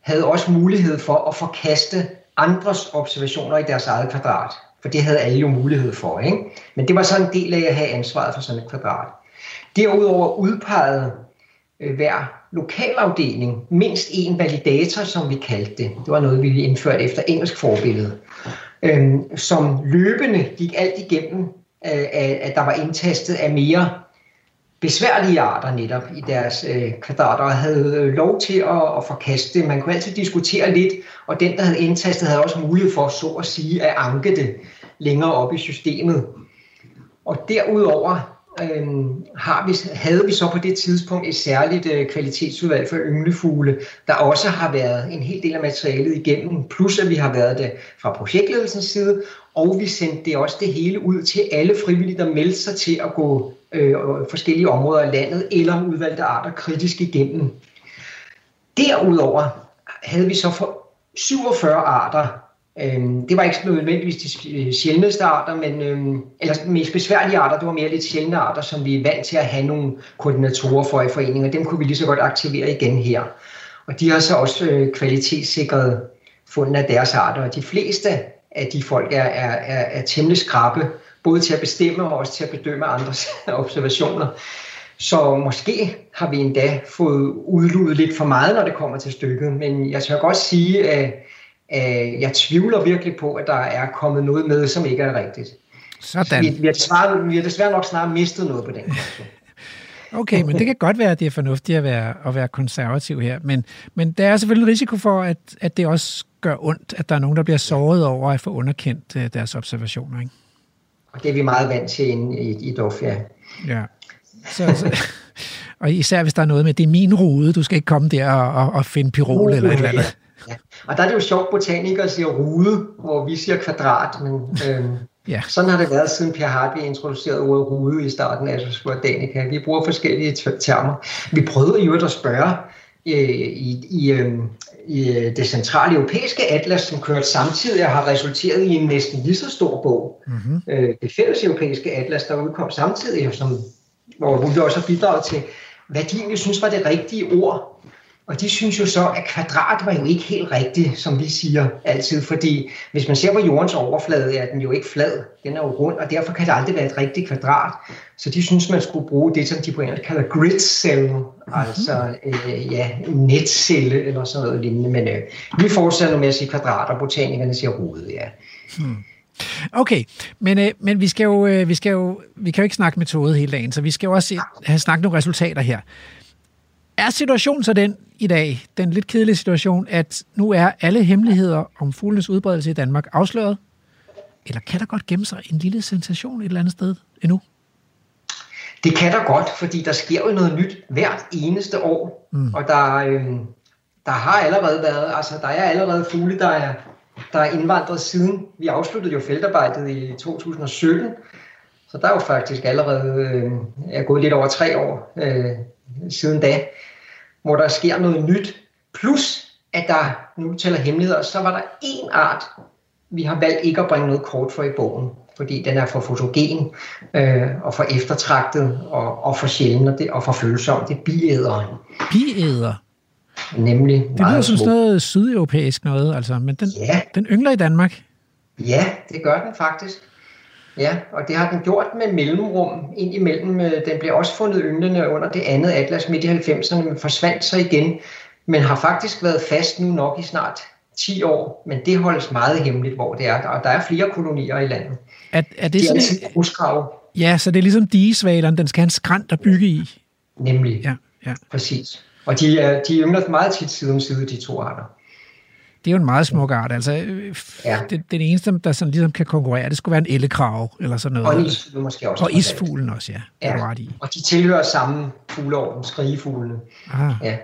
havde også mulighed for at forkaste andres observationer i deres eget kvadrat. For det havde alle jo mulighed for. Ikke? Men det var så en del af at have ansvaret for sådan et kvadrat. Derudover udpegede øh, hver lokalafdeling mindst en validator, som vi kaldte det. Det var noget, vi indførte efter engelsk forbillede. øh, som løbende gik alt igennem, øh, at at der var indtastet af mere besværlige arter netop i deres øh, kvadrater, og havde øh, lov til at, at forkaste det. Man kunne altid diskutere lidt, og den, der havde indtastet, havde også mulighed for, så at sige, at anke det længere op i systemet. Og derudover øh, har vi, havde vi så på det tidspunkt et særligt øh, kvalitetsudvalg for ynglefugle, der også har været en hel del af materialet igennem, plus at vi har været det fra projektledelsens side, og vi sendte det også det hele ud til alle frivillige, der meldte sig til at gå øh, forskellige områder af landet eller udvalgte arter kritisk igennem. Derudover havde vi så for 47 arter. Øhm, det var ikke nødvendigvis de øh, sjældneste arter, men øhm, eller mest besværlige arter, det var mere lidt sjældne arter, som vi er vant til at have nogle koordinatorer for i foreningen, og dem kunne vi lige så godt aktivere igen her. Og de har så også øh, kvalitetssikret funden af deres arter, og de fleste af de folk er, er, er, er temmelig skrappe, både til at bestemme og også til at bedømme andres observationer. Så måske har vi endda fået udludet lidt for meget, når det kommer til stykket, men jeg tør godt sige, at, at jeg tvivler virkelig på, at der er kommet noget med, som ikke er rigtigt. Sådan. Vi, vi, har desværre, vi har desværre nok snart mistet noget på den konto. Okay, men det kan godt være, at det er fornuftigt at være, at være konservativ her. Men, men der er selvfølgelig en risiko for, at, at det også gør ondt, at der er nogen, der bliver såret over at få underkendt øh, deres observationer. Ikke? Og det er vi meget vant til inde i, i Dofia. Ja. Så, så, og især hvis der er noget med, det er min rode, du skal ikke komme der og, og, og finde pirol eller et eller andet. Og der er det jo sjovt, botanikere siger rude, hvor vi siger kvadrat, men øhm, Ja. sådan har det været siden Per Hartwig introducerede ordet rude i starten af Asus Botanica. Vi bruger forskellige termer. Vi prøvede øvrigt at spørge øh, i, i, øh, i det centrale europæiske atlas, som kørte samtidig og har resulteret i en næsten lige så stor bog. Mm-hmm. Øh, det fælles europæiske atlas, der udkom samtidig, og som, hvor vi også har bidraget til, hvad de egentlig synes var det rigtige ord. Og de synes jo så, at kvadrat var jo ikke helt rigtigt, som vi siger altid, fordi hvis man ser på jordens overflade, er den jo ikke flad, den er jo rund, og derfor kan det aldrig være et rigtigt kvadrat. Så de synes, man skulle bruge det, som de på engelsk kalder grid cell, altså øh, ja, netcelle eller sådan noget lignende. Men øh, vi fortsætter med at sige kvadrat, og botanikerne siger rode, ja. Okay, men, øh, men vi, skal jo, øh, vi, skal jo, vi kan jo ikke snakke metode hele dagen, så vi skal jo også have snakket nogle resultater her. Er situationen så den i dag, den lidt kedelige situation, at nu er alle hemmeligheder om fuglenes udbredelse i Danmark afsløret? Eller kan der godt gemme sig en lille sensation et eller andet sted endnu? Det kan der godt, fordi der sker jo noget nyt hvert eneste år. Mm. Og der, øh, der har allerede været, altså der er allerede fugle, der er, der er indvandret siden. Vi afsluttede jo feltarbejdet i 2017, så der er jo faktisk allerede øh, er gået lidt over tre år øh, siden da, hvor der sker noget nyt. Plus, at der, nu tæller hemmeligheder, så var der en art, vi har valgt ikke at bringe noget kort for i bogen, fordi den er for fotogen øh, og for eftertragtet og, og for sjælden og, det, og for følsom. Det er biæderen, Biæder. nemlig Det lyder som sådan noget sydeuropæisk noget, altså, men den, Ja. den yngler i Danmark. Ja, det gør den faktisk. Ja, og det har den gjort med mellemrum ind imellem. øh, Den blev også fundet ynglende under det andet atlas midt i 90'erne, men forsvandt så igen. Men har faktisk været fast nu nok i snart 10 år, men det holdes meget hemmeligt, hvor det er. Og der er flere kolonier i landet. Er, er det Det er sådan, grusgrave, ja, så det er ligesom digesvaleren, den skal have en skrant at bygge i. nemlig. Ja, ja. Præcis. Og de, er, de yngler meget tit side om side, de to arter. Det er jo en meget smuk art. Altså, øh, Ja. det, det eneste, der sådan ligesom kan konkurrere, det skulle være en ellekrav eller sådan noget. Og en isfugl måske også. Og isfuglen også, ja. Ja. ret i. Og de tilhører samme fugleorden, skrigefuglene. Ah, Ja.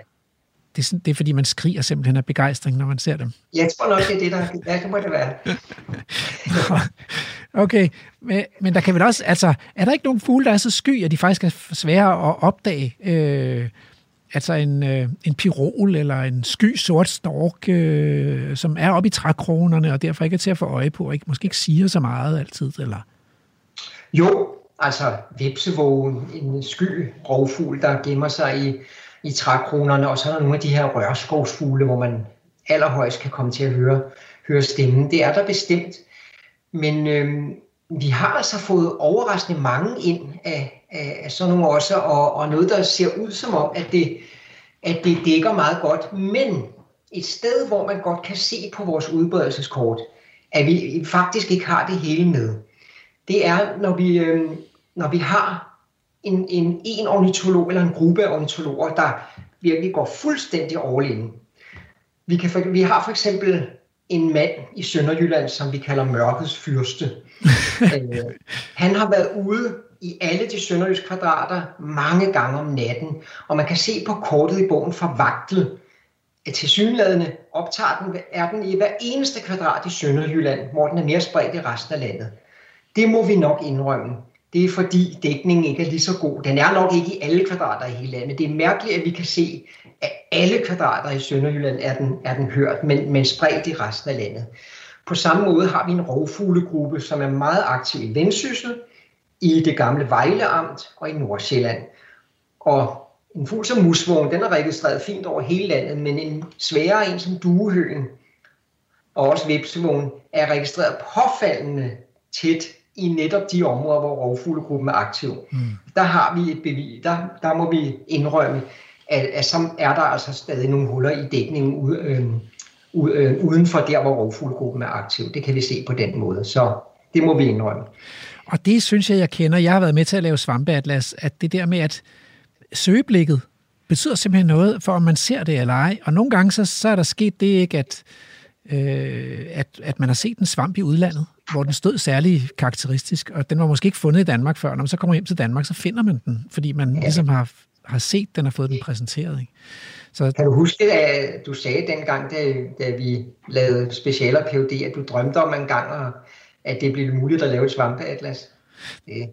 det, er sådan, det er fordi, man skriger simpelthen af begejstring, når man ser dem. Jeg tror nok, det er det, der ja, det må det være. Okay, men, men der kan vel også, altså, er der ikke nogen fugle, der er så sky, at de faktisk er svære at opdage? Øh, altså en, øh, en pirol eller en sky sort stork, øh, som er oppe i trækronerne, og derfor ikke er til at få øje på, og ikke, måske ikke siger så meget altid, eller... Jo, altså vepsevågen, en sky rovfugl, der gemmer sig i, i trækronerne, og så er der nogle af de her rørskovsfugle, hvor man allerhøjst kan komme til at høre, høre stemmen. Det er der bestemt. Men øh, vi har altså fået overraskende mange ind af, af, af sådan nogle også, og, og noget, der ser ud som om, at det, at det dækker meget godt. Men et sted, hvor man godt kan se på vores udbredelseskort, at vi faktisk ikke har det hele med det er, når vi, øh, når vi har en, en, en ornitolog eller en gruppe af ornitologer, der virkelig går fuldstændig all in. Vi, kan for, vi har for eksempel en mand i Sønderjylland, som vi kalder mørkets fyrste. øh, han har været ude i alle de sønderjyske kvadrater mange gange om natten, og man kan se på kortet i bogen for Vagtel, at tilsyneladende optager den, er den i hver eneste kvadrat i Sønderjylland, hvor den er mere spredt i resten af landet. Det må vi nok indrømme. Det er fordi dækningen ikke er lige så god. Den er nok ikke i alle kvadrater i hele landet. Det er mærkeligt, at vi kan se, at alle kvadrater i Sønderjylland er den, er den hørt, men, men spredt i resten af landet. På samme måde har vi en rovfuglegruppe, som er meget aktiv i Vendsyssel, i det gamle Vejleamt og i Nordsjælland. Og en fugl som musvågen, den er registreret fint over hele landet, men en sværere en som duehøen og også vipsevågen er registreret påfaldende tæt i netop de områder, hvor rovfuglegruppen er aktiv. Mm. Der har vi et bevis, der, der må vi indrømme, at, at så er der altså stadig nogle huller i dækningen ude, øh, uden for der, hvor rovfuglegruppen er aktiv. Det kan vi se på den måde, så det må vi indrømme. Og det synes jeg, jeg kender. Jeg har været med til at lave svampeatlas, at det der med, at søgeblikket betyder simpelthen noget, for om man ser det eller ej. Og nogle gange, så, så er der sket det ikke, at, øh, at, at man har set en svamp i udlandet, hvor den stod særlig karakteristisk, og den var måske ikke fundet i Danmark før. Når man så kommer hjem til Danmark, så finder man den, fordi man ja. ligesom har, har set den og fået den præsenteret. Ikke? Så Kan du huske, at du sagde dengang, da, da vi lavede specialer PhD, at du drømte om en gang, at det blev muligt at lave et svampeatlas? Det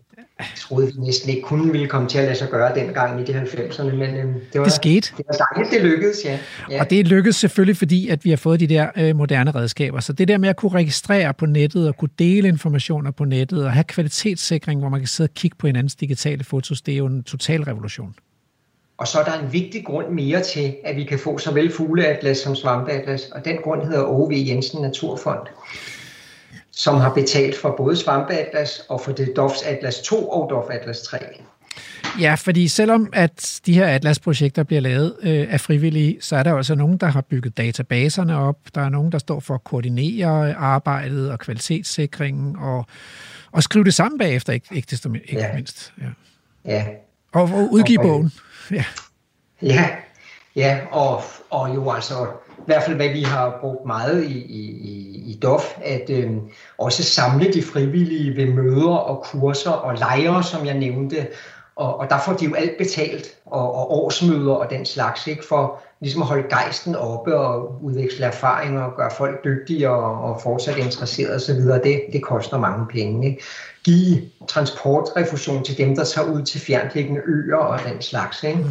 troede vi næsten ikke kun ville komme til at lade sig gøre dengang i de 90'erne, men øhm, det var, det skete. det var dejligt, det lykkedes, ja. ja. Og det lykkedes selvfølgelig, fordi at vi har fået de der øh, moderne redskaber. Så det der med at kunne registrere på nettet og kunne dele informationer på nettet og have kvalitetssikring, hvor man kan sidde og kigge på hinandens digitale fotos, det er jo en total revolution. Og så er der en vigtig grund mere til, at vi kan få såvel fugleatlas som svampeatlas, og den grund hedder OV Jensen Naturfond, som har betalt for både svampeatlas og for det DOFs Atlas 2 og DOF Atlas 3. Ja, fordi selvom at de her Atlas-projekter bliver lavet øh, af frivillige, så er der også nogen, der har bygget databaserne op. Der er nogen, der står for at koordinere arbejdet og kvalitetssikringen og, og skrive det sammen bagefter, ikke, ikke, desto, ikke Ja. mindst. Ja. Ja, Og, udgive Og- bogen. Ja. ja, ja og, og jo altså, i hvert fald hvad vi har brugt meget i, i, i- i DOF, at øh, også samle de frivillige ved møder og kurser og lejre, som jeg nævnte, og, og der får de jo alt betalt, og, og årsmøder og den slags, ikke, for ligesom at holde gejsten oppe og udveksle erfaringer og gøre folk dygtige og, og fortsat interesserede osv. Det, det koster mange penge. Ikke? Give transportrefusion til dem, der tager ud til fjernliggende øer og den slags. Ikke? Mm.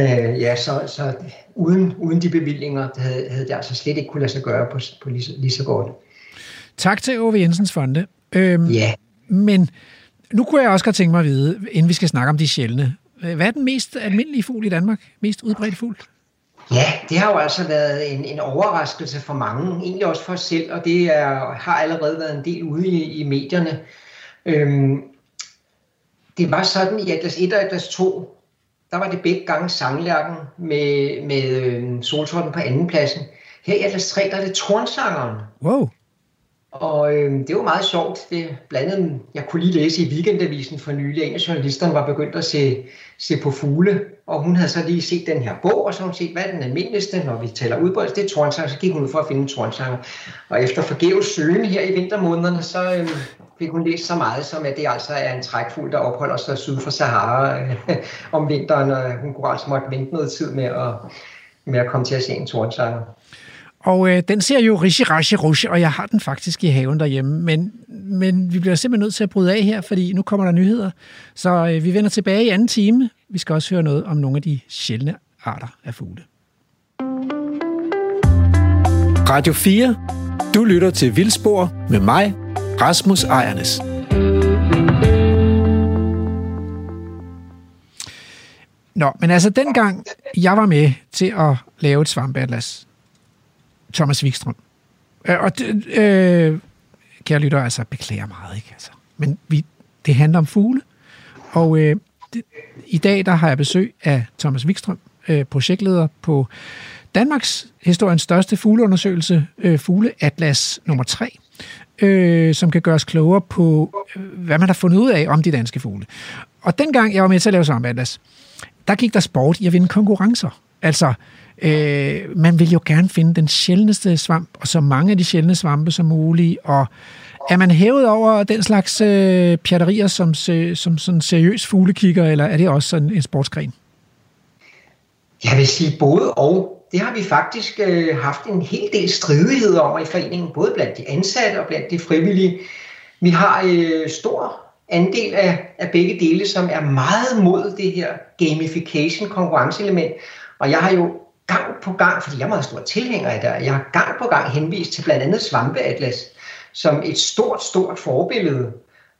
Øh, ja, så, så uden, uden de bevillinger havde, havde det altså slet ikke kunne lade sig gøre på, på lige, så- lige så godt. Tak til Ove Jensens Fonde. Øhm, Ja, Men nu kunne jeg også godt tænke mig at vide, inden vi skal snakke om de sjældne, øh, hvad er den mest almindelige fugl i Danmark? Mest udbredte fugl? Ja, det har jo altså været en, en overraskelse for mange, egentlig også for os selv, og det er, har allerede været en del ude i, i medierne. Øhm, det var sådan i Atlas 1 og Atlas 2, der var det begge gange sanglærken med, med øhm, solsorten på andenpladsen. Her i Atlas 3, der er det tornsangeren. Wow. Og øh, det var meget sjovt. Det blandt andet, jeg kunne lige læse i Weekendavisen for nylig, at en af journalisterne var begyndt at se, se på fugle, og hun havde så lige set den her bog, og så hun set, hvad er den almindeligste, når vi taler udbredelse, det er tornsanger. Så gik hun ud for at finde en tornsanger. Og efter forgæves søgen her i vintermånederne, så øh, fik hun læst så meget, som at det altså er en trækfugl, der opholder sig syd for Sahara øh, om vinteren, og hun kunne altså måtte vente noget tid med at, med at komme til at se en tornsanger. Og øh, den ser jo Rishi Rashi Rush, og jeg har den faktisk i haven derhjemme. Men, men vi bliver simpelthen nødt til at bryde af her, fordi nu kommer der nyheder. Så øh, vi vender tilbage i anden time. Vi skal også høre noget om nogle af de sjældne arter af fugle. Radio 4. Du lytter til Vildspor med mig, Rasmus Ejernes. Nå, men altså dengang jeg var med til at lave et svampeatlas, Thomas Wikstrøm, øh, og det, øh, kære lytter, altså beklager meget, ikke? Altså, men vi, det handler om fugle, og øh, det, i dag der har jeg besøg af Thomas Wikstrøm, øh, projektleder på Danmarks historiens største fugleundersøgelse, øh, Fugleatlas nummer 3, øh, som kan gøre os klogere på, øh, hvad man har fundet ud af om de danske fugle. Og dengang jeg var med til at lave svampeatlas, der gik der sport i at vinde konkurrencer. Altså, øh, man vil jo gerne finde den sjældneste svamp, og så mange af de sjældne svampe som muligt, og er man hævet over den slags øh, pjatterier som, som sådan seriøs fuglekigger, eller er det også sådan en sportsgren? Jeg vil sige både og. Det har vi faktisk øh, haft en hel del stridigheder om i foreningen, både blandt de ansatte og blandt de frivillige. Vi har øh, stor andel af, af begge dele, som er meget mod det her gamification konkurrenceelement. Og jeg har jo gang på gang, fordi jeg er meget stor tilhænger af det, jeg har gang på gang henvist til blandt andet Svampeatlas som et stort, stort forbillede.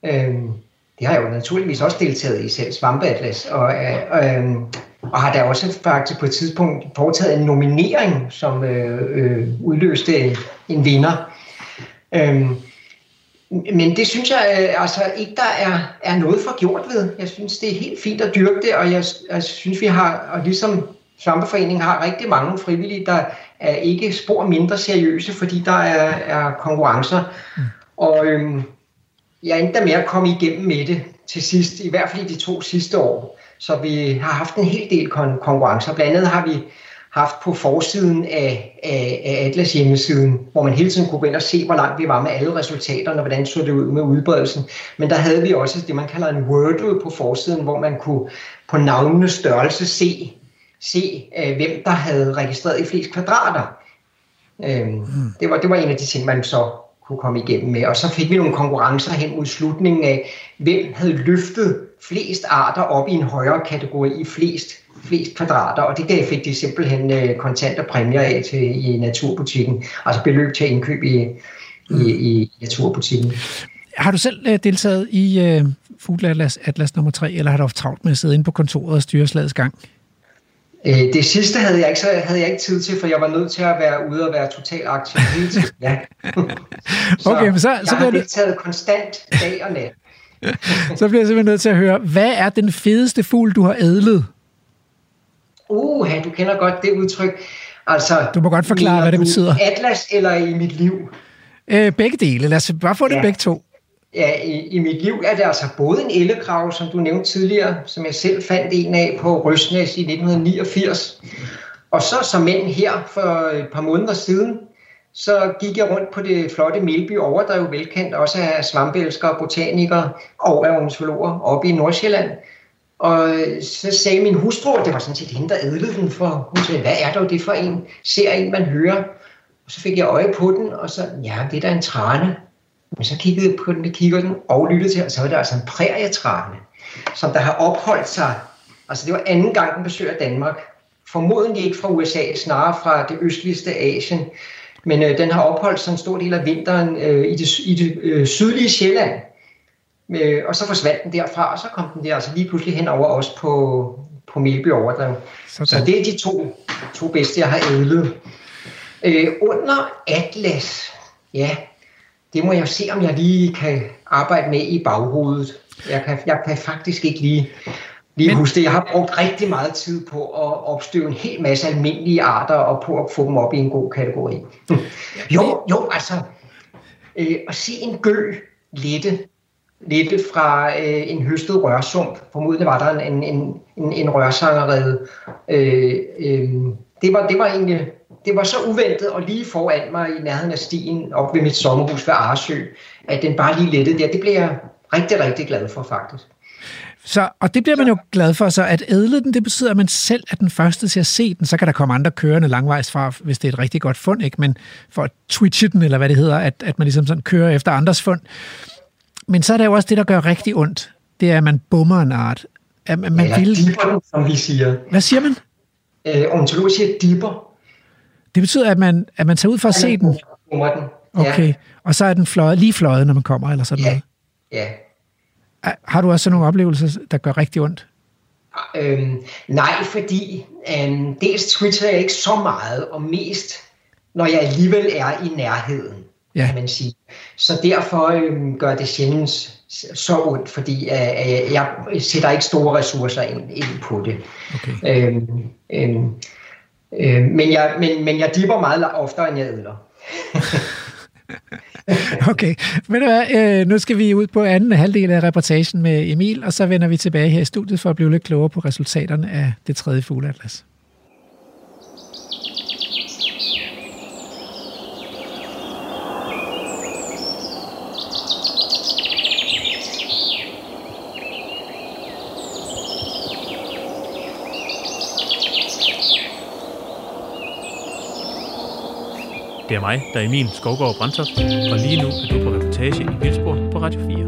Øhm, det har jeg jo naturligvis også deltaget i selv, Svampeatlas, og, øh, øhm, og har da også faktisk på et tidspunkt foretaget en nominering, som øh, øh, udløste en, en vinder. Øhm, men det synes jeg øh, altså ikke, der er, er noget for gjort ved. Jeg synes, det er helt fint at dyrke det, og jeg, jeg synes, vi har, og ligesom Svampeforeningen har rigtig mange frivillige, der er ikke spor mindre seriøse, fordi der er, er konkurrencer. Mm. Og øhm, jeg endte med at komme igennem med det til sidst, i hvert fald i de to sidste år. Så vi har haft en hel del kon- konkurrencer. Blandt andet har vi haft på forsiden af, af, af Atlas hjemmesiden, hvor man hele tiden kunne gå ind og se, hvor langt vi var med alle resultaterne, og hvordan så det ud med udbredelsen. Men der havde vi også det, man kalder en Wordle på forsiden, hvor man kunne på navnenes størrelse se se, øh, hvem der havde registreret i flest kvadrater. Øhm, det, var, det var en af de ting, man så kunne komme igennem med. Og så fik vi nogle konkurrencer hen mod slutningen af, hvem havde løftet flest arter op i en højere kategori i flest, flest kvadrater. Og det gav fik de simpelthen øh, kontante præmier af til, i naturbutikken. Altså beløb til indkøb i, i, i naturbutikken. Har du selv øh, deltaget i øh, Fugleatlas Atlas nummer 3, eller har du haft travlt med at sidde inde på kontoret og styre slagets gang? Øh, det sidste havde jeg, ikke, så havde jeg ikke tid til, for jeg var nødt til at være ude og være totalt aktiv hele tiden. Ja. Okay, men så- jeg så har bliver det- deltaget konstant dag og nat. Så bliver jeg simpelthen nødt til at høre, hvad er den fedeste fugl, du har ædlet? Uh, du kender godt det udtryk. Altså, Du må godt forklare, hvad det betyder. Atlas eller i mit liv? Øh, begge dele. Lad os bare få det Ja. begge to. Ja, i, i mit liv er det altså både en ellekrav, som du nævnte tidligere, som jeg selv fandt en af på Røsnæs i 1989. Og så som mænd her for et par måneder siden, så gik jeg rundt på det flotte Melby Overdrev, velkendt også af svampeelskere, botanikere og af ornitologer oppe i Nordsjælland. Og øh, så sagde min hustru, og det var sådan set hende, der ædlede den, for hun sagde, hvad er dog det for en? Ser en, man hører? Og så fik jeg øje på den, og så, ja, det er da en trane. Men så kiggede jeg på den, kigger den og lyttede til, og så var det altså en prærietrane, som der har opholdt sig. Altså det var anden gang, den besøger Danmark. Formodentlig ikke fra USA, snarere fra det østligste Asien. Men øh, den har opholdt sig en stor del af vinteren øh, i det, i det øh, sydlige Sjælland. Øh, og så forsvandt den derfra, og så kom den der altså lige pludselig hen over os på, på Melby Overdrev. Sådan. Så det er de to, to bedste, jeg har ædlet. Øh, under Atlas, ja, det må jeg se, om jeg lige kan arbejde med i baghovedet. Jeg kan, jeg kan faktisk ikke lige, lige Men- huske det. Jeg har brugt rigtig meget tid på at opstøve en hel masse almindelige arter og på at få dem op i en god kategori. jo, jo, altså, øh, at se en gø lette, lette fra øh, en høstet rørsump. Formodentlig var der en, en, en, en rørsangerede. Øh, øh, det, var, det var egentlig det var så uventet og lige foran mig i nærheden af stien op ved mit sommerhus ved Arsø, at den bare lige lettede der. Det blev jeg rigtig, rigtig glad for faktisk. Så, og det bliver man jo glad for, så at ædle den, det betyder, at man selv er den første til at se den. Så kan der komme andre kørende langvejs fra, hvis det er et rigtig godt fund, ikke? men for at twitche den, eller hvad det hedder, at, at man ligesom sådan kører efter andres fund. Men så er der jo også det, der gør rigtig ondt. Det er, at man bummer en art. At man, man Eller vil... dipper den, som vi siger. Hvad siger man? Øh, ornitologer siger dipper. Det betyder, at man, at man tager ud for at se den. Den. Okay. Og så er den fløjet, lige fløjet, når man kommer, eller sådan Ja. noget. Ja. Har du også sådan nogle oplevelser, der gør rigtig ondt? Øhm, nej, fordi øhm, dels twitcher jeg ikke så meget, og mest når jeg alligevel er i nærheden, Ja. kan man sige. Så derfor øhm, gør det sjældent så ondt, fordi øh, øh, jeg sætter ikke store ressourcer ind, ind på det. Okay. Øhm, øhm, Øh, men, jeg, men, men jeg dipper meget oftere, end jeg ædler. Okay, ved du hvad, øh, nu skal vi ud på anden halvdel af reportagen med Emil, og så vender vi tilbage her i studiet for at blive lidt klogere på resultaterne af det tredje fugleatlas. Det er mig, der er Emil Skovgaard Brandtoft, og lige nu er du på reportage i Vildspor på Radio 4.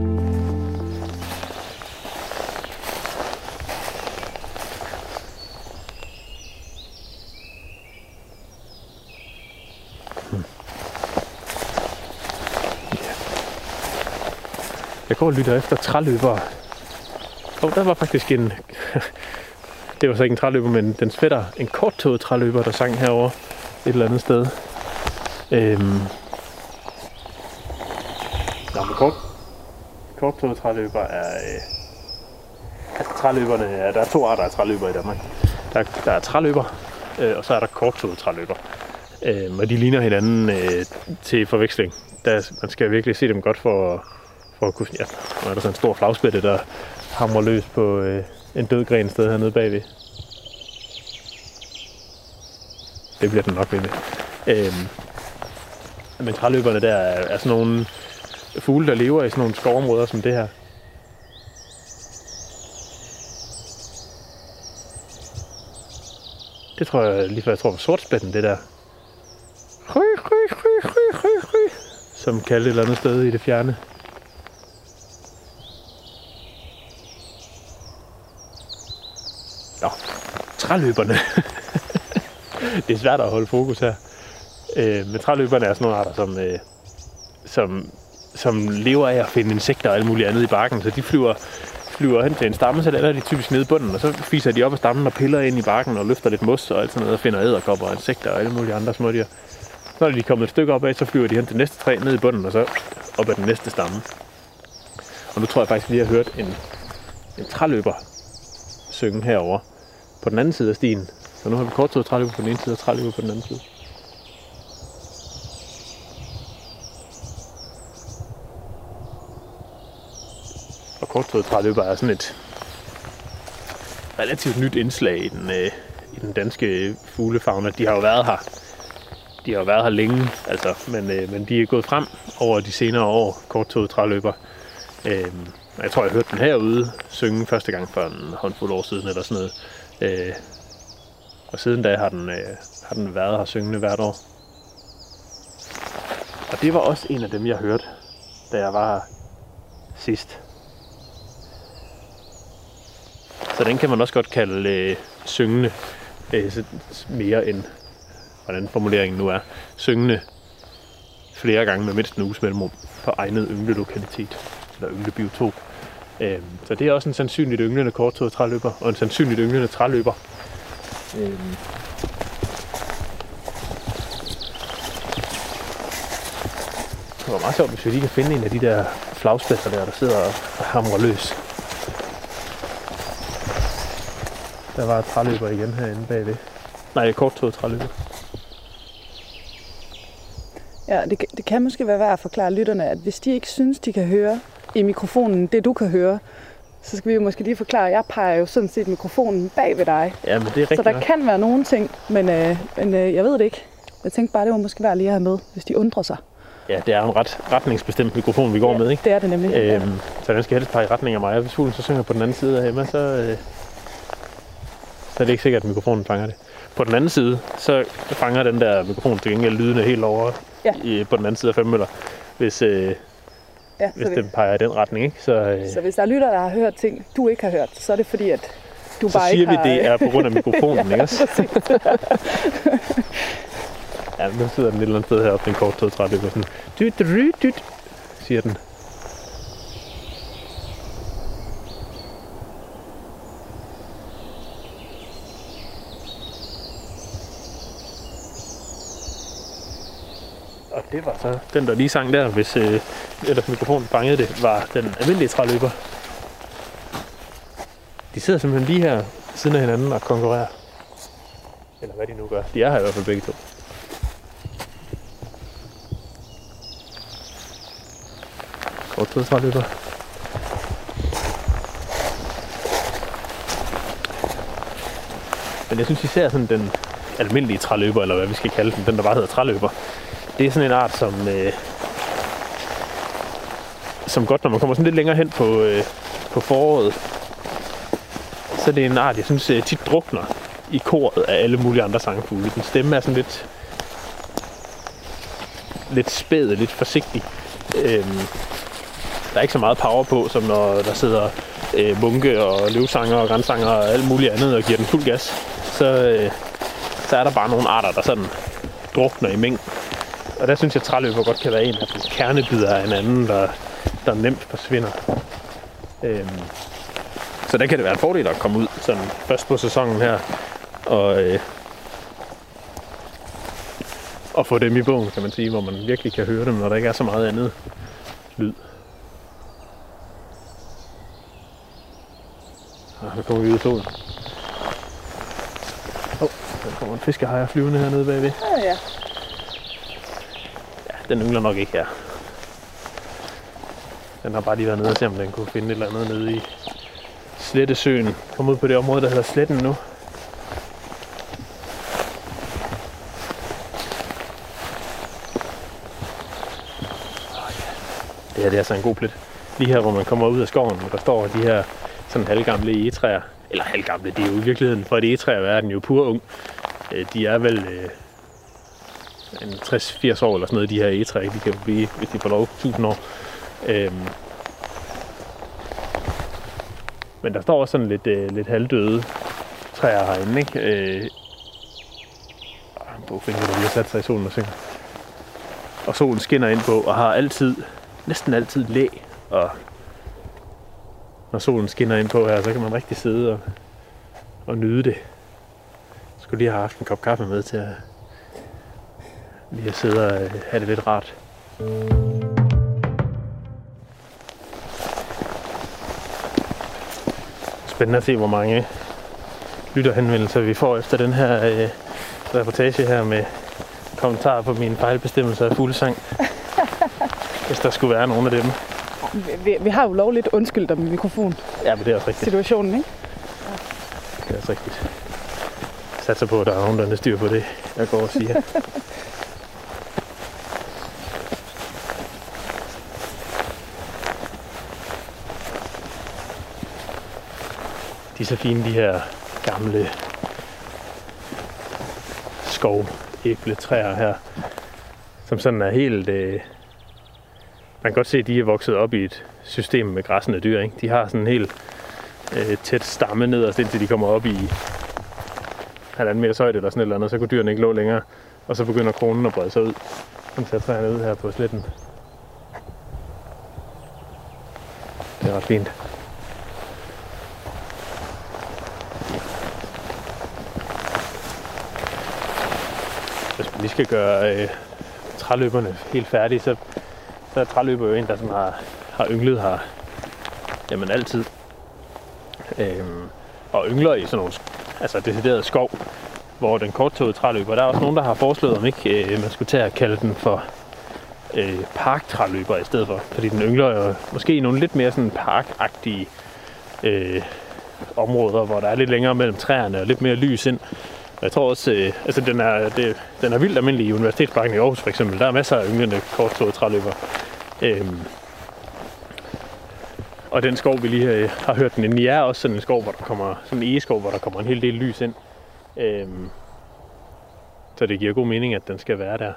Jeg går og lytter efter træløbere. Og der var faktisk en... det var så ikke en træløber, men den fætter. En korttået træløber, der sang herover et eller andet sted. Øhm. Nå, men kort, korttået træløber er... Øh, altså træløberne, ja, der er to arter af træløber i Danmark. Der, der er træløber, øh, og så er der korttået træløber. Øh, og de ligner hinanden øh, til forveksling. Der, man skal virkelig se dem godt for, for at kunne... Ja, nu er der sådan en stor flagspætte, der hamrer løs på øh, en død gren sted hernede bagved. Det bliver den nok ved med. Øhm, men træløberne der er, er sådan nogle fugle, der lever i sådan nogle skovområder som det her. Det tror jeg lige før, jeg tror var sortspætten, det der. Ry, ry, ry, ry, ry, ry. Som kaldte et eller andet sted i det fjerne. Nå, træløberne. det er svært at holde fokus her. Øh, men træløberne er sådan nogle arter, som, øh, som, som lever af at finde insekter og alt muligt andet i barken. Så de flyver, flyver hen til en stamme, så lander de typisk nede i bunden, og så fiser de op af stammen og piller ind i barken og løfter lidt mos og alt sådan noget, og finder æderkopper og insekter og alle mulige andre smådyr. Når de er kommet et stykke op af, så flyver de hen til næste træ ned i bunden, og så op ad den næste stamme. Og nu tror jeg faktisk, at vi har hørt en, en træløber synge herover på den anden side af stien. Så nu har vi korttået træløber på den ene side og træløber på den anden side. Og træløber er sådan et relativt nyt indslag i den, øh, i den danske fuglefauna. De har jo været her. De har jo været her længe, altså, men, øh, men de er gået frem over de senere år, korttået træløber. Øhm, jeg tror, jeg hørte den herude synge første gang for en håndfuld år siden, eller sådan noget. Øh, og siden da har den, øh, har den været her syngende hvert år. Og det var også en af dem, jeg hørte, da jeg var her sidst. Så den kan man også godt kalde øh, syngende, øh, så- mere end, hvordan formuleringen nu er, syngende flere gange med mindst en uges mellemrum på egnet ynglelokalitet, eller ynglebiotop. Øh, så det er også en sandsynligt ynglende korttået træløber, og en sandsynligt ynglende træløber. Øh. Det var meget sjovt, hvis vi lige kan finde en af de der flagspidser der, der sidder og hamrer løs. Der var et træløber igen herinde bagved. Nej, korttået træløber. Ja, det, det kan måske være værd at forklare lytterne, at hvis de ikke synes, de kan høre i mikrofonen det, du kan høre, så skal vi jo måske lige forklare, at jeg peger jo sådan set mikrofonen bag ved dig. Ja, men det er Så rigtigt der nok. kan være nogle ting, men, øh, men øh, jeg ved det ikke. Jeg tænkte bare, det var måske værd lige at have med, hvis de undrer sig. Ja, det er en ret retningsbestemt mikrofon, vi går med, ikke? Det er det nemlig. Øhm, så den skal helst pege i retning af mig, og hvis fuglen så synger på den anden side af Emma, så, øh, så er det ikke sikkert, at mikrofonen fanger det. På den anden side, så fanger den der mikrofon til gengæld lydene helt over Ja. i, på den anden side af 5 møller, hvis, øh, ja, hvis den peger i den retning. Ikke? Så, øh, så hvis der er lytter, der har hørt ting, du ikke har hørt, så er det fordi, at du så bare siger ikke vi, har... det er på grund af mikrofonen, ikke også? ja, nu sidder den et eller andet sted heroppe, den korttød træt, og sådan, dyt, dyt, dyt, siger den. Det var så den, der lige sang der, hvis øh, ellers mikrofonen fangede det, var den almindelige træløber. De sidder simpelthen lige her siden af hinanden og konkurrerer. Eller hvad de nu gør. De er her i hvert fald begge to. Kort træløber. Men jeg synes især sådan den almindelige træløber, eller hvad vi skal kalde den, den der bare hedder træløber. Det er sådan en art, som, øh, som godt, når man kommer sådan lidt længere hen på, øh, på foråret, så det er en art, jeg synes øh, tit drukner i koret af alle mulige andre sangfugle. Den stemme er sådan lidt, lidt spæd, lidt forsigtig. Øhm, der er ikke så meget power på, som når der sidder øh, munke og løvsanger og grænsanger og alt muligt andet og giver den fuld gas. Så, øh, så er der bare nogle arter, der sådan drukner i mængden. Og der synes jeg, at træløber godt kan være en af de kernebider af en anden, der, der nemt forsvinder. Øhm, så der kan det være en fordel at komme ud sådan først på sæsonen her og, øh, og få dem i bogen, kan man sige, hvor man virkelig kan høre dem, når der ikke er så meget andet lyd. Og så kommer vi ud i solen. Åh, oh, der kommer en fiskehajer flyvende hernede bagved. Ja, ja. Den yngler nok ikke her. Den har bare lige været nede og se, om den kunne finde et eller andet nede i Slettesøen. Kom ud på det område, der hedder Sletten nu. Det her det er altså en god plet. Lige her, hvor man kommer ud af skoven, der står de her sådan halvgamle egetræer. Eller halvgamle, det er jo i virkeligheden, for et egetræ er den jo pur ung. Øh, de er vel øh, en 60-80 år eller sådan noget, de her egetræer. De kan blive, hvis de får lov, 1000 år. Øhm, men der står også sådan lidt, øh, lidt halvdøde træer herinde, ikke? Øh, ah, en bogfinger, der lige har sat sig i solen og synger. Og solen skinner ind på, og har altid, næsten altid læ. Og når solen skinner ind på her, så kan man rigtig sidde og, og nyde det. Jeg skulle lige have haft en kop kaffe med til at lige at sidde og øh, have det lidt rart. Spændende at se, hvor mange lytterhenvendelser vi får efter den her øh, reportage her med kommentarer på min fejlbestemmelse af fuglesang. Hvis der skulle være nogen af dem. Vi, vi har jo lovligt undskyldt om mikrofon Ja, men det er også rigtigt. situationen, ikke? Det er også rigtigt. Jeg satser på, at der er nogen, der er styr på det, jeg går og siger. er så fine, de her gamle skov æbletræer her, som sådan er helt... Øh, man kan godt se, at de er vokset op i et system med græssende dyr. Ikke? De har sådan en helt øh, tæt stamme nederst, indtil de kommer op i halvanden meters højde eller sådan et eller andet, så kunne dyrene ikke lå længere. Og så begynder kronen at brede sig ud. Den ser træerne ud her på sletten. Det er ret fint. Lige skal gøre øh, træløberne helt færdige, så, så er træløber jo en, der sådan har, har ynglet her jamen altid. Øhm, og yngler i sådan nogle altså decideret skov, hvor den korttåede træløber, der er også nogen, der har foreslået, om ikke øh, man skulle tage at kalde den for øh, parktræløber i stedet for. Fordi den yngler jo måske i nogle lidt mere sådan parkagtige øh, områder, hvor der er lidt længere mellem træerne og lidt mere lys ind. Og jeg tror også, øh, altså den er, det, den er vildt almindelig i Universitetsparken i Aarhus for eksempel. Der er masser af ynglende kortstået træløber. Øhm, og den skov, vi lige øh, har hørt den inden, i, er også sådan en skov, hvor der kommer, sådan en egeskov, hvor der kommer en hel del lys ind. Øhm, så det giver god mening, at den skal være der.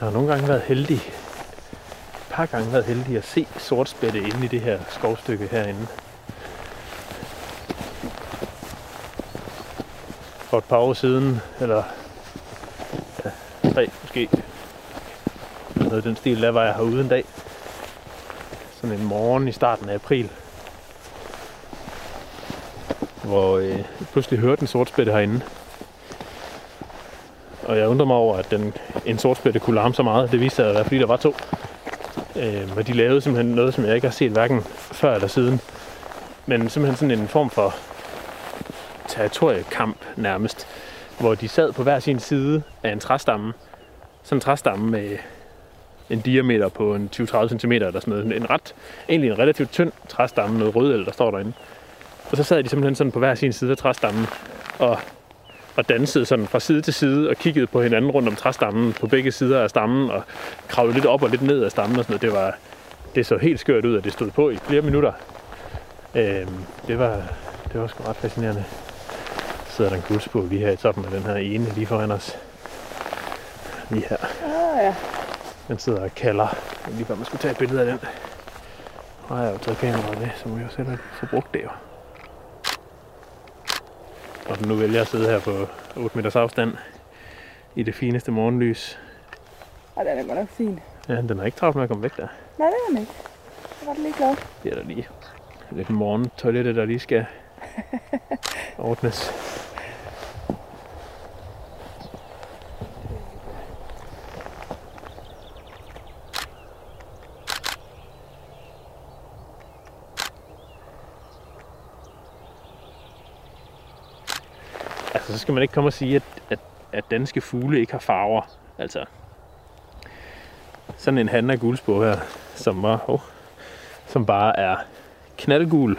Jeg har nogle gange været heldig, et par gange været heldig at se sortspætte inde i det her skovstykke herinde. For et par år siden, eller ja, tre måske, noget den stil, der var jeg herude en dag. Sådan en morgen i starten af april. Hvor øh, jeg pludselig hørte en sortspætte herinde. Og jeg undrer mig over, at den, en sortspætte kunne larme så meget. Det viste sig at være, fordi der var to. Øh, og de lavede simpelthen noget, som jeg ikke har set hverken før eller siden. Men simpelthen sådan en form for territoriekamp nærmest. Hvor de sad på hver sin side af en træstamme. Sådan en træstamme med en diameter på en 20-30 cm eller sådan noget. En ret, egentlig en relativt tynd træstamme, noget rødel, der står derinde. Og så sad de simpelthen sådan på hver sin side af træstammen og, og dansede sådan fra side til side og kiggede på hinanden rundt om træstammen på begge sider af stammen og kravlede lidt op og lidt ned af stammen og sådan noget. Det, var, det så helt skørt ud, at det stod på i flere minutter. Øhm, det, var, det var sgu ret fascinerende. Så sidder der en guldsbog lige her i toppen af den her ene lige foran os. Lige her. Ah, ja. Den sidder og kalder. Det er Lige før man skulle tage et billede af den. Og jeg har jo taget kameraet med, så må jeg jo selv få brugt det jo. Og den nu vælger at sidde her på 8 meters afstand i det fineste morgenlys. Ej, den er godt nok fin. Ja, den har ikke travlt med at komme væk der. Nej, det er den ikke. Jeg var da lige glad. Det er der lige lidt morgentoilette, der lige skal ordnes. Altså, så skal man ikke komme og sige, at, at, at danske fugle ikke har farver. Altså, sådan en han af guldsbog her, som, var, oh, som bare er knaldgul.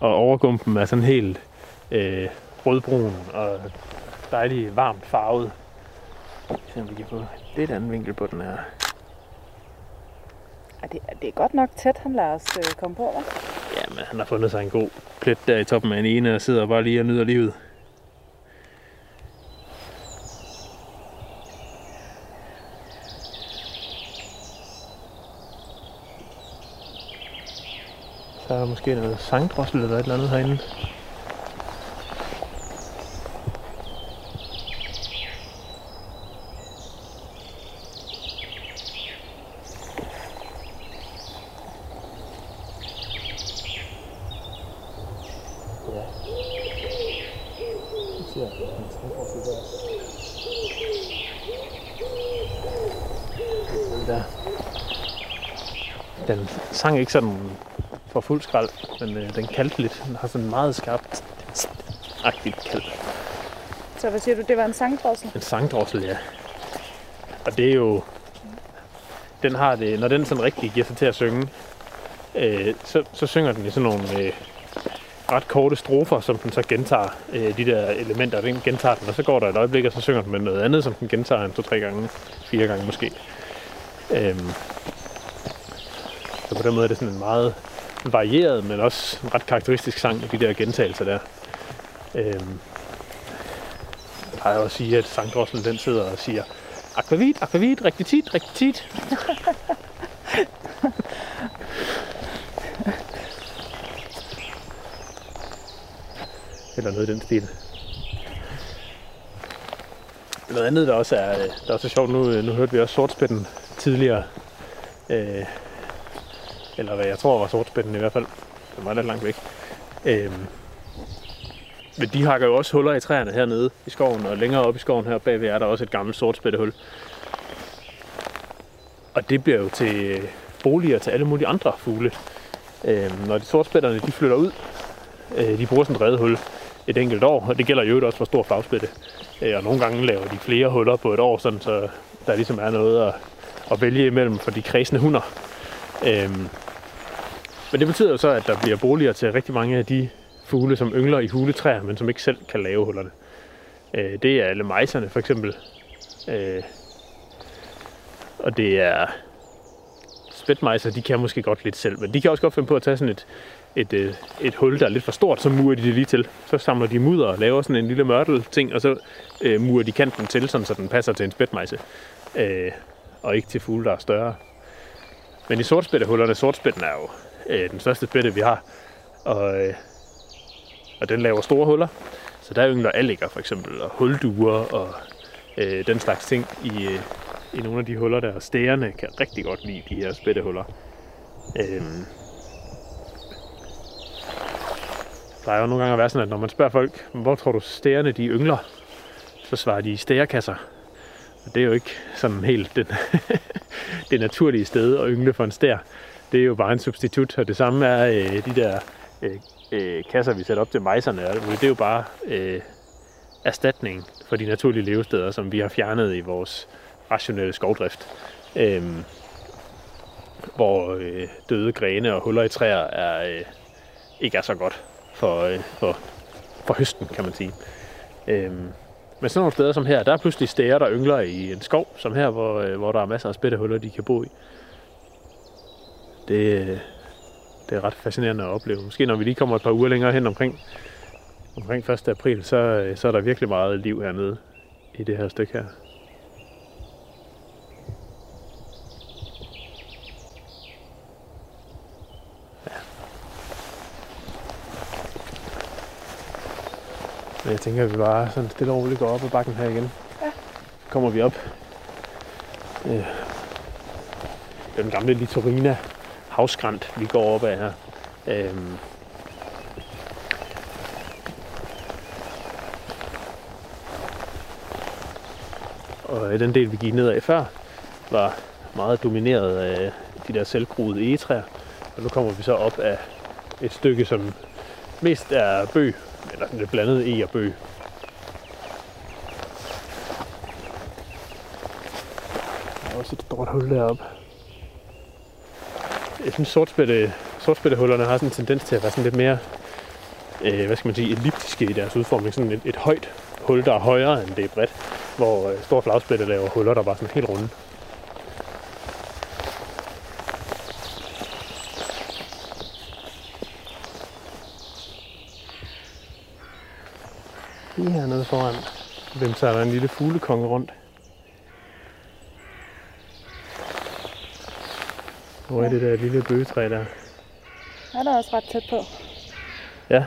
Og overgumpen er sådan helt øh, rødbrun og dejlig varmt farvet. Se om vi kan få lidt anden vinkel på den her. Det, det er godt nok tæt, han lader os øh, komme på, hva'? Ja, men han har fundet sig en god plet der i toppen af en ene og sidder bare lige og nyder livet. Så er der måske noget sangdrossel eller et eller andet herinde. Der. Den sang ikke sådan for fuld skrald, men øh, den kaldte lidt. Den har sådan meget skarpt agtigt kald. Så hvad siger du, det var en sangdrossel? En sangdrossel, ja. Og det er jo... Den har det, når den sådan rigtig giver sig til at synge, øh, så, så synger den i sådan nogle øh, ret korte strofer, som den så gentager. Øh, de der elementer, den gentager den, og så går der et øjeblik, og så synger den med noget andet, som den gentager en to-tre gange, fire gange måske. Øhm, så på den måde er det sådan en meget varieret, men også en ret karakteristisk sang, i de der gentagelser der. Øhm, jeg plejer også at sige, at sangdrosselen den sidder og siger akvavit, akvavit, rigtig tit, rigtig tit. Eller noget i den stil. Noget andet, der også er, der er også er sjovt, nu, nu hørte vi også sortspætten tidligere. Øh, eller hvad jeg tror var sortspætten i hvert fald. Den var lidt langt væk. Øhm, men de hakker jo også huller i træerne hernede i skoven, og længere op i skoven her bagved er der også et gammelt sortspættehul. Og det bliver jo til øh, boliger til alle mulige andre fugle. Øh, når de sortspætterne de flytter ud, øh, de bruger sådan et redehul et enkelt år, og det gælder jo også for stor flagspætte. Øh, og nogle gange laver de flere huller på et år, sådan, så der ligesom er noget at, at vælge imellem for de kredsende hunder. Øh, men det betyder jo så, at der bliver boliger til rigtig mange af de fugle, som yngler i huletræer, men som ikke selv kan lave hullerne. Øh, det er alle mejserne for eksempel. Øh, og det er spætmejser, de kan måske godt lidt selv, men de kan også godt finde på at tage sådan et, et, et, et hul, der er lidt for stort, så murer de det lige til. Så samler de mudder og laver sådan en lille mørtel ting, og så øh, murer de kanten til, sådan, så den passer til en spætmejse. Øh, og ikke til fugle, der er større. Men i sortspættehullerne, sortspætten er jo øh, den største spætte, vi har. Og, øh, og den laver store huller. Så der yngler alliger for eksempel, og hulduer og øh, den slags ting i, øh, i nogle af de huller der. Og stærerne kan rigtig godt lide de her spættehuller. Øh, der er jo nogle gange at være sådan, at når man spørger folk, hvor tror du stærerne de yngler, så svarer de i stærekasser. Og det er jo ikke sådan helt den, det naturlige sted at yngle for en stær. Det er jo bare en substitut, og det samme er øh, de der øh, øh, kasser, vi sætter op til mejserne. og. Det er jo bare øh, erstatning for de naturlige levesteder, som vi har fjernet i vores rationelle skovdrift. Øh, hvor øh, døde grene og huller i træer er, øh, ikke er så godt for, øh, for, for høsten, kan man sige. Øh, men sådan nogle steder som her, der er pludselig stære, der yngler i en skov, som her, hvor, øh, hvor der er masser af spættehuller, de kan bo i. Øh, det er ret fascinerende at opleve. Måske når vi lige kommer et par uger længere hen omkring, omkring 1. april, så, øh, så er der virkelig meget liv hernede i det her stykke her. Men jeg tænker, at vi bare sådan stille og roligt går op ad bakken her igen. Ja. Kommer vi op. Øh, det er den gamle Litorina havskrant, vi går op ad her. Øhm, og øh, den del, vi gik ned af før, var meget domineret af de der selvgroede egetræer. Og nu kommer vi så op af et stykke, som mest er bøg, eller sådan lidt blandet e og bøg. Der er også et stort hul deroppe. Jeg synes, sortspætte, sortspættehullerne har sådan en tendens til at være sådan lidt mere, øh, hvad skal man sige, elliptiske i deres udformning. Sådan et, et højt hul, der er højere end det er bredt. hvor øh, store flagspætte laver huller, der var sådan helt runde. Lige hernede foran hvem så der en lille fuglekonge rundt. Hvor er det der lille bøgetræ der? Er der også ret tæt på? Ja.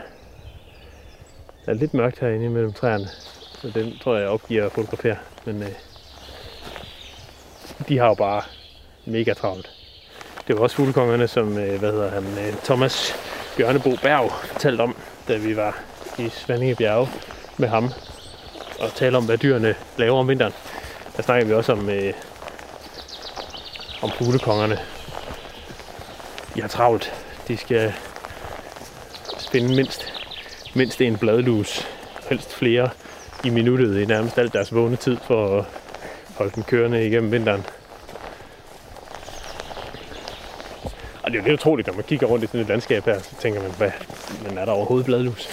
Der er lidt mørkt herinde mellem træerne, så den tror jeg opgiver at fotografere. Men øh, de har jo bare mega travlt. Det var også fuglekongerne, som øh, hvad hedder han, øh, Thomas Bjørnebo Berg fortalte om, da vi var i Svanninge Bjerge med ham og tale om, hvad dyrene laver om vinteren. Der snakker vi også om, øh, om fuglekongerne. De har travlt. De skal spinde mindst, mindst en bladlus, helst flere i minuttet i nærmest alt deres vågne tid for at holde dem kørende igennem vinteren. Og det er jo lidt utroligt, når man kigger rundt i sådan et landskab her, så tænker man, hvad, men er der overhovedet bladlus?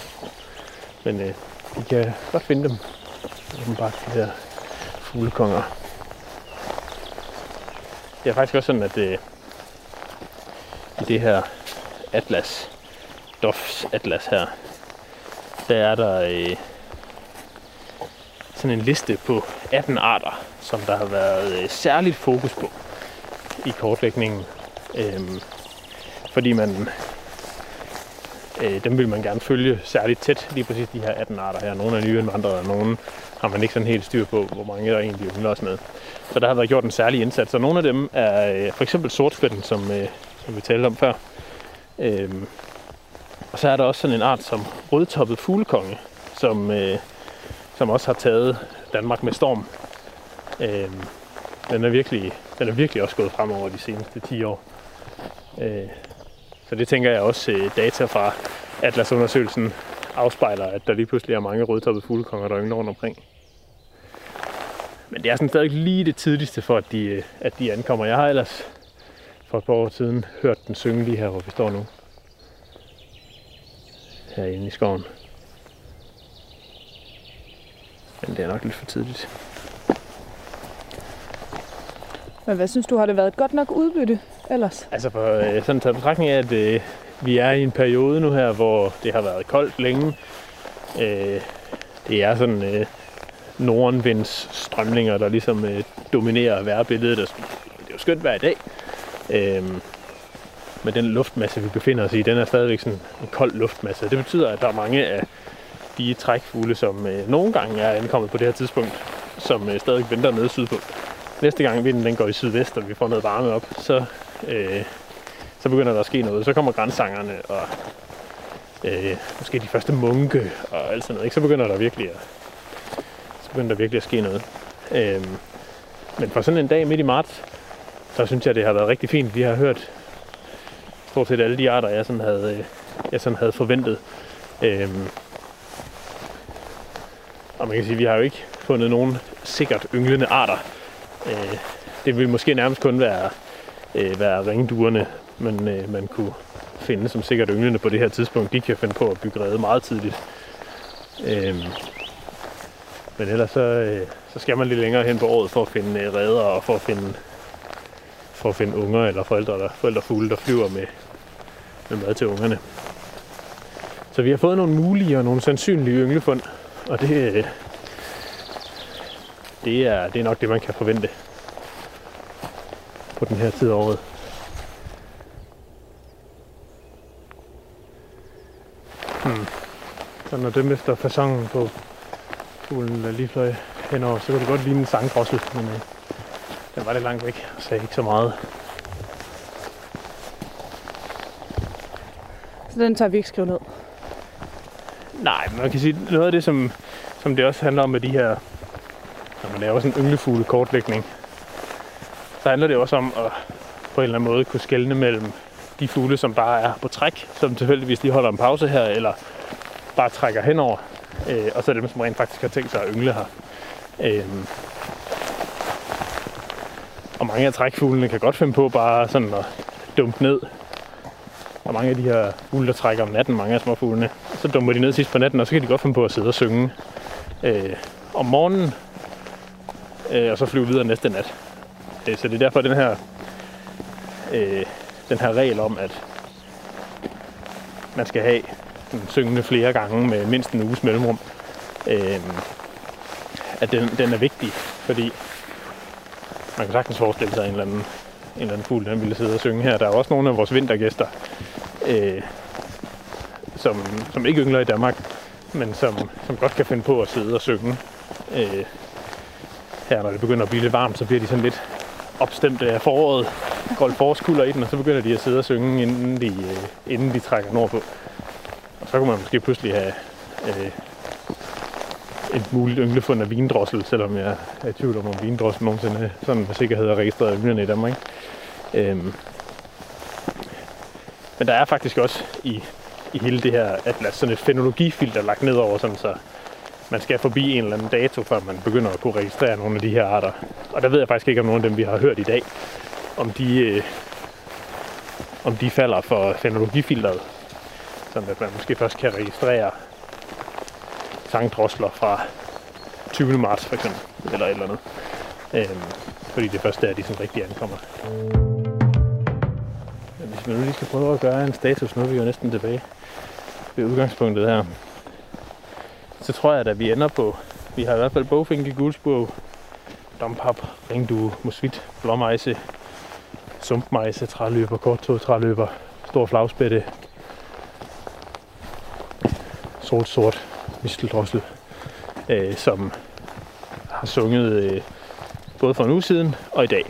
Men øh, vi kan godt finde dem. Åbenbart de her fuglekonger. Det er faktisk også sådan, at øh, i det her atlas, Dofs atlas her, der er der øh, sådan en liste på 18 arter, som der har været øh, særligt fokus på i kortlægningen. Øh, fordi man øh, dem vil man gerne følge særligt tæt, lige præcis de her 18 arter her. Nogle er nye indvandrere, og nogle har man ikke sådan helt styr på, hvor mange der egentlig yngler os med. Så der har været gjort en særlig indsats, og nogle af dem er øh, for eksempel sortspætten, som, øh, som vi talte om før. Øhm, og så er der også sådan en art som rødtoppet fuglekonge, som, øh, som også har taget Danmark med storm. Øhm, den, er virkelig, den er virkelig også gået frem over de seneste 10 år. Øh, så det tænker jeg også øh, data fra Atlas-undersøgelsen afspejler, at der lige pludselig er mange rødtoppede fuglekonger, der yngler rundt omkring. Men det er sådan stadig lige det tidligste for, at de, øh, at de ankommer. Jeg har ellers for et par år siden hørt den synge lige her, hvor vi står nu. Herinde i skoven. Men det er nok lidt for tidligt. Men hvad synes du, har det været et godt nok udbytte ellers? Altså for øh, sådan taget betragtning af, at øh, vi er i en periode nu her, hvor det har været koldt længe. Øh, det er sådan øh, nordenvinds strømninger, der ligesom øh, dominerer vejrbilledet. Og Det er jo skønt hver dag. Øh, men den luftmasse, vi befinder os i, den er stadigvæk sådan en kold luftmasse. Det betyder, at der er mange af de trækfugle, som øh, nogle gange er ankommet på det her tidspunkt, som øh, stadig venter nede sydpå. Næste gang vinden den går i sydvest, og vi får noget varme op, så, øh, så begynder der at ske noget. Så kommer grænsangerne og øh, måske de første munke og alt sådan noget. Ikke? Så begynder der virkelig at, så begynder der virkelig at ske noget. Øh, men for sådan en dag midt i marts, der synes jeg, det har været rigtig fint. Vi har hørt stort set alle de arter, jeg sådan havde, øh, jeg sådan havde forventet. Øhm, og man kan sige, at vi har jo ikke fundet nogen sikkert ynglende arter. Øh, det ville måske nærmest kun være, øh, være ringduerne, man, øh, man kunne finde som sikkert ynglende på det her tidspunkt. De kan finde på at bygge rede meget tidligt. Øh, men ellers så, øh, så skal man lidt længere hen på året for at finde øh, redder og for at finde, for at finde unger eller forældre, der, forældrefugle, der flyver med, med mad til ungerne. Så vi har fået nogle mulige og nogle sandsynlige ynglefund, og det, det, er, det er nok det, man kan forvente på den her tid af året. Hmm. Så når dem efter fasongen på fuglen, der lige fløj henover, så kunne det godt ligne en sangdrossel, men øh, den var lidt langt væk, sagde ikke så meget. Så den tager vi ikke skrive ned. Nej, man kan sige, noget af det, som, som det også handler om med de her, når man laver sådan en ynglefugle kortlægning, så handler det også om at på en eller anden måde kunne skelne mellem de fugle, som bare er på træk, som tilfældigvis lige holder en pause her, eller bare trækker henover, øh, og så dem, som rent faktisk har tænkt sig at yngle her. Øh, og mange af trækfuglene kan godt finde på bare sådan at dumpe ned. Og mange af de her fugle, der trækker om natten, mange af småfuglene, så dumper de ned sidst på natten, og så kan de godt finde på at sidde og synge. Øh, om morgenen, øh, og så flyve videre næste nat. Øh, så det er derfor den her, øh, den her regel om, at man skal have den syngende flere gange med mindst en uges mellemrum, øh, at den, den er vigtig, fordi man kan sagtens forestille sig en eller anden, en eller anden fugl, der ville sidde og synge her. Der er også nogle af vores vintergæster, øh, som, som ikke yngler i Danmark, men som, som godt kan finde på at sidde og synge. Øh, her, når det begynder at blive lidt varmt, så bliver de sådan lidt opstemte af foråret. Går lidt forårskulder i den, og så begynder de at sidde og synge, inden de, øh, inden de trækker nordpå. Og så kunne man måske pludselig have øh, et muligt ynglefund af vindrossel, selvom jeg er i tvivl om, om vindrossel nogensinde sådan med sikkerhed er registreret ynglerne i Danmark. Ikke? Øhm. Men der er faktisk også i, i hele det her atlas sådan et fenologifilter lagt ned over, sådan så man skal forbi en eller anden dato, før man begynder at kunne registrere nogle af de her arter. Og der ved jeg faktisk ikke, om nogle af dem, vi har hørt i dag, om de, øh, om de falder for fenologifilteret. Sådan at man måske først kan registrere sangdrosler fra 20. marts for eksempel, eller et eller andet. Øhm, fordi det første er, de sådan rigtig ankommer. Men hvis man nu lige skal prøve at gøre en status, nu er vi jo næsten tilbage ved udgangspunktet her, så tror jeg, at vi ender på, vi har i hvert fald bogfinke, guldsbog, dompap, ringdue, musvit, blåmejse, sumpmejse, træløber, korttog træløber, stor flagspætte, sort sort, misteldrossel, øh, som har sunget øh, både for en uge siden og i dag.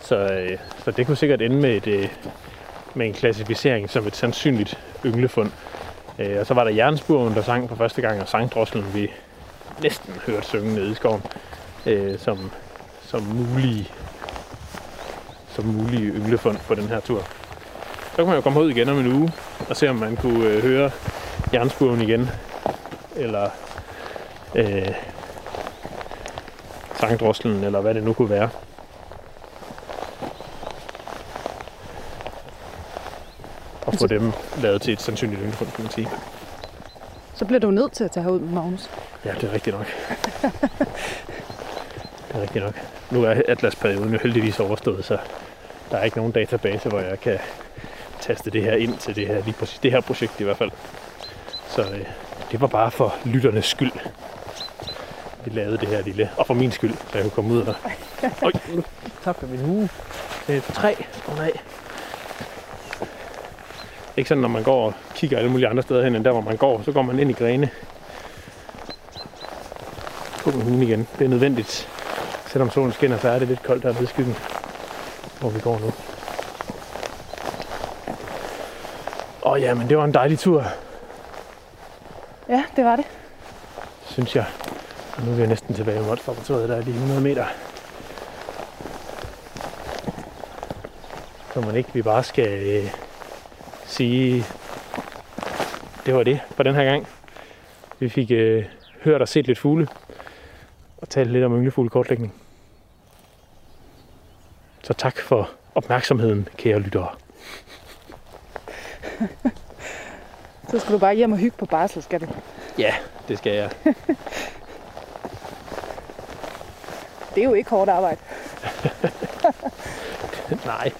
Så, øh, så det kunne sikkert ende med, et, øh, med en klassificering som et sandsynligt ynglefund. Øh, og så var der jernspurven, der sang for første gang, og sangdrosselen, vi næsten hørte synge nede i skoven, øh, som, som mulige som mulige ynglefund på den her tur. Så kan man jo komme ud igen om en uge og se, om man kunne øh, høre jernspurven igen, eller øh, sangdrosselen, eller hvad det nu kunne være. Og få dem lavet til et sandsynligt ynglefund, kan man sige. Så bliver du nødt til at tage herud med Magnus. Ja, det er rigtigt nok. det er rigtigt nok. Nu er Atlas-perioden jo heldigvis overstået, så der er ikke nogen database, hvor jeg kan taste det her ind til det her, lige præcis det her projekt i hvert fald. Så øh, det var bare for lytternes skyld. Vi lavede det her lille, og for min skyld, så jeg kunne komme ud og... Øj, nu tabte min hue. Øh, det er træ. Åh oh, nej. Ikke sådan, når man går og kigger alle mulige andre steder hen, end der, hvor man går, så går man ind i grene. På med hugen igen. Det er nødvendigt. Selvom solen skinner, så er det lidt koldt her ved skyggen, hvor vi går nu. Åh ja, men det var en dejlig tur, Ja, det var det. synes jeg. Og nu er vi næsten tilbage i Molslaboratoriet, der er lige 100 meter. Så man ikke vi bare skal øh, sige, det var det for den her gang. Vi fik øh, hørt og set lidt fugle, og talt lidt om ynglefuglekortlægning. Så tak for opmærksomheden, kære lyttere. Så skal du bare hjem og hygge på barsel, skal du? Ja, det skal jeg. Det er jo ikke hårdt arbejde. Nej.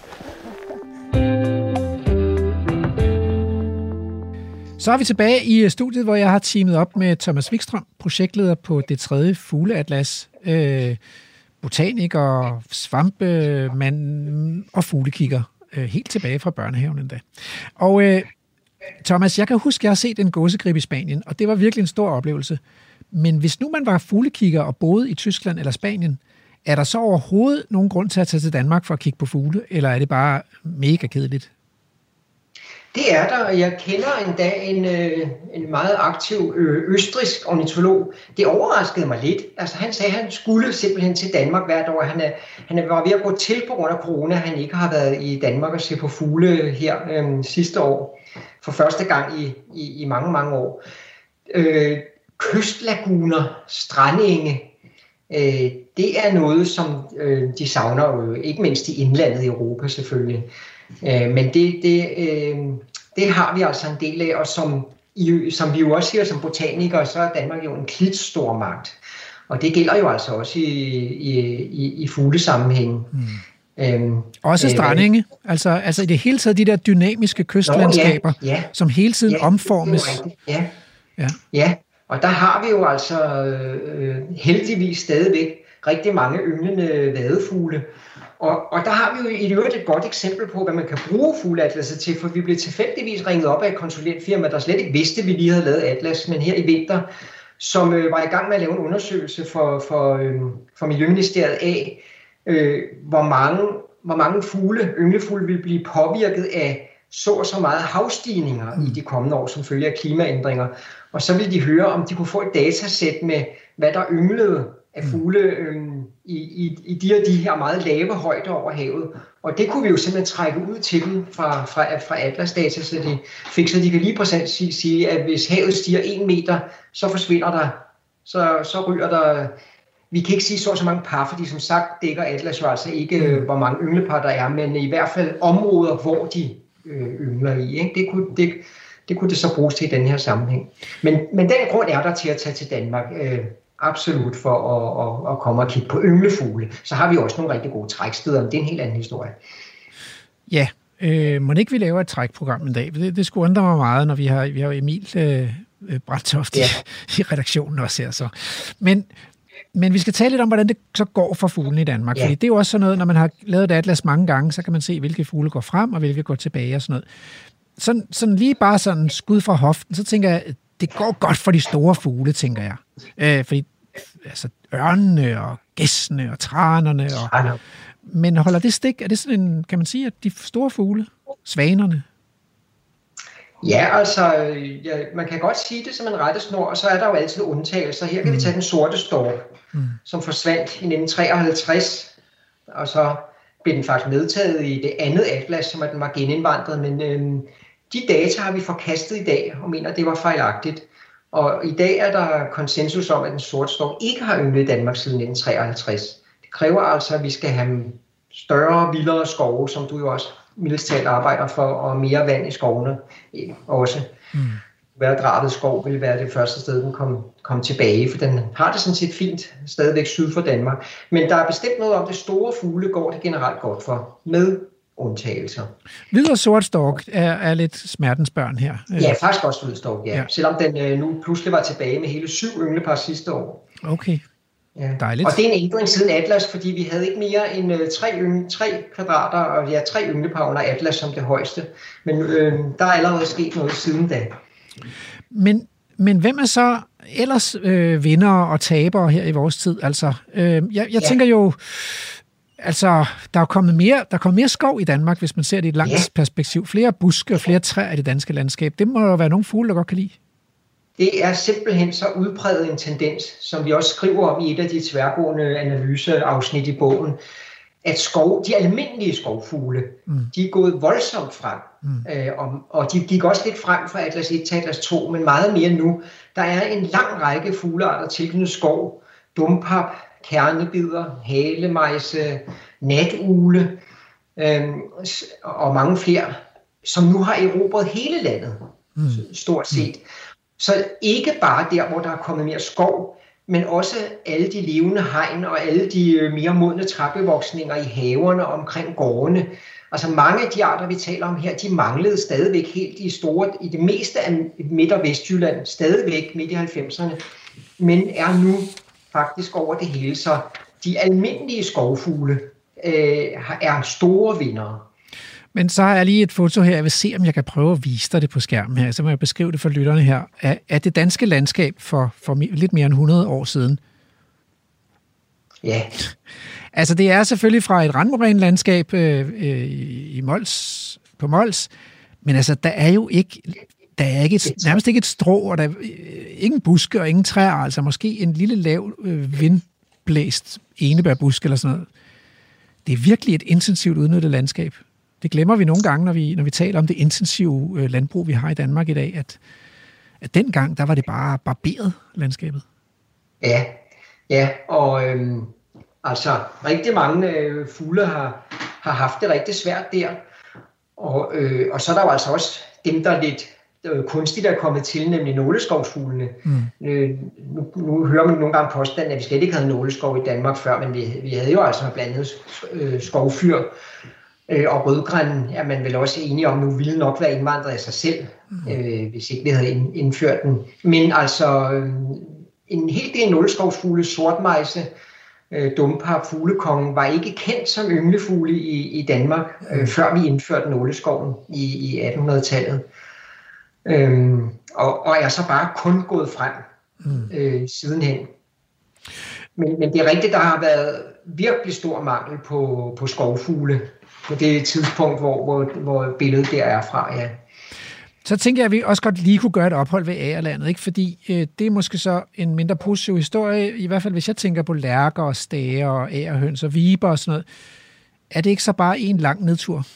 Så er vi tilbage i øh, studiet, hvor jeg har teamet op med Thomas Wikstrøm, projektleder på det tredje fugleatlas. Øh, botaniker, svampemand og fuglekigger. Øh, helt tilbage fra børnehaven endda. Og øh, Thomas, jeg kan huske, at jeg har set en gåsegrib i Spanien, og det var virkelig en stor oplevelse. Men hvis nu man var fuglekigger og boede i Tyskland eller Spanien, er der så overhovedet nogen grund til at tage til Danmark for at kigge på fugle, eller er det bare mega kedeligt? Det er der, og jeg kender endda en, øh, en meget aktiv øh, østrisk ornitolog. Det overraskede mig lidt. Altså, han sagde, at han skulle simpelthen til Danmark hvert år. Han, er, han var ved at gå til på grund af corona. Han ikke har været i Danmark og se på fugle her øh, sidste år. For første gang i, i, i mange, mange år. Øh, kystlaguner, strandenge, øh, det er noget, som øh, de savner, jo, ikke mindst i indlandet i Europa selvfølgelig. Øh, men det, det, øh, det har vi altså en del af, og som, i, som vi jo også siger som botanikere, så er Danmark jo en klitstor magt. Og det gælder jo altså også i, i, i, i fuglesammenhæng. Mm. Øhm, Også øh, strandinge. Altså, altså i det hele taget de der dynamiske kystlandskaber, Nå, ja, ja. som hele tiden Ja, omformes. det. Ja. Ja. ja, og der har vi jo altså øh, heldigvis stadigvæk rigtig mange ynglende vadefugle. Og, og der har vi jo i øvrigt et godt eksempel på, hvad man kan bruge fugleatlaset til, for vi blev tilfældigvis ringet op af et konsulentfirma, der slet ikke vidste, at vi lige havde lavet atlas, men her i vinter, som øh, var i gang med at lave en undersøgelse for, for, øh, for Miljøministeriet af, øh, hvor mange, hvor mange fugle, ynglefugle vil blive påvirket af så og så meget havstigninger i de kommende år, som følge af klimaændringer. Og så ville de høre, om de kunne få et datasæt med, hvad der ynglede af fugle øhm, i, i, i de og de her meget lave højder over havet. Og det kunne vi jo simpelthen trække ud til dem fra, fra, fra Atlas data, så de fik, så de kan lige præcis sige, sige, at hvis havet stiger en meter, så forsvinder der, så, så ryger der vi kan ikke sige så så mange par, fordi som sagt dækker Atlas jo altså ikke, øh, hvor mange ynglepar der er, men i hvert fald områder, hvor de øh, yngler i. Ikke? Det, kunne, det, det kunne det så bruges til i den her sammenhæng. Men, men den grund er der til at tage til Danmark, øh, absolut for at, at, at komme og kigge på ynglefugle. Så har vi også nogle rigtig gode træksteder, men det er en helt anden historie. Ja, øh, må ikke vi laver et trækprogram en dag? Det, det skulle undre mig meget, når vi har, vi har Emil øh, øh, Brættoft i, Ja. i redaktionen også her. Så. Men, men vi skal tale lidt om, hvordan det så går for fuglene i Danmark. Ja. Fordi det er jo også sådan noget, når man har lavet et atlas mange gange, så kan man se, hvilke fugle går frem, og hvilke går tilbage og sådan noget. Sådan, sådan lige bare sådan skud fra hoften, så tænker jeg, det går godt for de store fugle, tænker jeg. Øh, fordi altså, ørnene og gæssene og tranerne og men holder det stik? Er det sådan en, kan man sige, at de store fugle, svanerne, Ja, altså, øh, ja, man kan godt sige det som en rettesnor, og så er der jo altid undtagelser. Her kan vi tage den sorte stork, mm. som forsvandt i 1953, og så blev den faktisk medtaget i det andet atlas, som at den var genindvandret, men øhm, de data har vi forkastet i dag, og mener, at det var fejlagtigt. Og i dag er der konsensus om, at den sorte stork ikke har ynglet i Danmark siden 1953. Det kræver altså, at vi skal have større, vildere skove, som du jo også mildest arbejder for, og mere vand i skovene eh, også. Mm. Værdrabet skov vil være det første sted, den kom, kom tilbage, for den har det sådan set fint stadigvæk syd for Danmark. Men der er bestemt noget om, det store fugle går det generelt godt for, med undtagelser. Hvid og sort stork er, er lidt smertens børn her. Øh, Ja, faktisk også hvidstov, ja. Ja. ja. Selvom den øh, nu pludselig var tilbage med hele syv ynglepar sidste år. Okay. Ja. Dejligt. Og det er en ændring siden Atlas, fordi vi havde ikke mere end øh, tre, yngle, tre kvadrater, og ja, tre ynglepar under Atlas som det højeste. Men øh, der er allerede sket noget siden da. Men, men hvem er så ellers øh, vinder og tabere her i vores tid? Altså, øh, jeg, jeg ja. Tænker jo, altså, der er kommet mere, der er kommet mere skov i Danmark, hvis man ser det i et langt Ja. perspektiv. Flere buske og flere træer i det danske landskab. Det må jo være nogle fugle, der godt kan lide. Det er simpelthen så udpræget en tendens, som vi også skriver om i et af de tværgående analyseafsnit i bogen, at skov, de almindelige skovfugle, mm. de er gået voldsomt frem. Mm. Øh, og, og de gik også lidt frem fra Atlas 1 til Atlas 2, men meget mere nu. Der er en lang række fuglearter tilknyttet skov. Dumpap, kernebider, halemejse, natugle øh, og mange flere, som nu har erobret hele landet, mm. stort set. Så ikke bare der, hvor der er kommet mere skov, men også alle de levende hegn og alle de øh, mere modne træbevoksninger i haverne omkring gårdene. Altså mange af de arter, vi taler om her, de manglede stadigvæk helt i store, i det meste af Midt- og Vestjylland, stadigvæk midt i 90'erne, men er nu faktisk over det hele. Så de almindelige skovfugle øh, er store vindere. Men så har jeg lige et foto her. Jeg vil se, om jeg kan prøve at vise dig det på skærmen her. Så må jeg beskrive det for lytterne her. Er, det danske landskab for, for lidt mere end 100 år siden? Ja, Altså, det er selvfølgelig fra et randmorænelandskab øh, øh, i Mols, på Mols, men altså, der er jo ikke, der er ikke et, nærmest ikke et strå, og der er øh, ingen buske og ingen træer, altså måske en lille lav øh, vindblæst enebærbusk eller sådan noget. Det er virkelig et intensivt udnyttet landskab. Det glemmer vi nogle gange, når vi, når vi taler om det intensive øh, landbrug, vi har i Danmark i dag, at, at dengang, der var det bare barberet landskabet. Ja, ja, og øhm, altså rigtig mange øh, fugle har, har haft det rigtig svært der. Og, øh, og så er der jo altså også dem, der lidt øh, kunstigt er kommet til, nemlig nåleskovsfuglene. Mm. Øh, nu, nu hører man nogle gange påstanden, at vi slet ikke havde nåleskov i Danmark før, men vi, vi havde jo altså blandt andet øh, skovfyr øh, og rødgræn er man vel også enige om, nu ville nok være indvandret af sig selv, mm. øh, hvis ikke vi havde ind, indført den. Men altså øh, en hel del nåleskovsfugle, sortmejse, øh, dumpar, fuglekongen, var ikke kendt som ynglefugle i, i Danmark, øh, før vi indførte nåleskoven i, i 1800-tallet. Øhm, og, og er så bare kun gået frem øh, sidenhen. Men, men det er rigtigt, der har været virkelig stor mangel på, på skovfugle på det tidspunkt, hvor, hvor, hvor billedet der er fra, ja. Så tænker jeg, at vi også godt lige kunne gøre et ophold ved Agerlandet, ikke? fordi øh, det er måske så en mindre positiv historie, i hvert fald hvis jeg tænker på lærker og stager og ærehøns og viber og sådan noget. Er det ikke så bare en lang nedtur?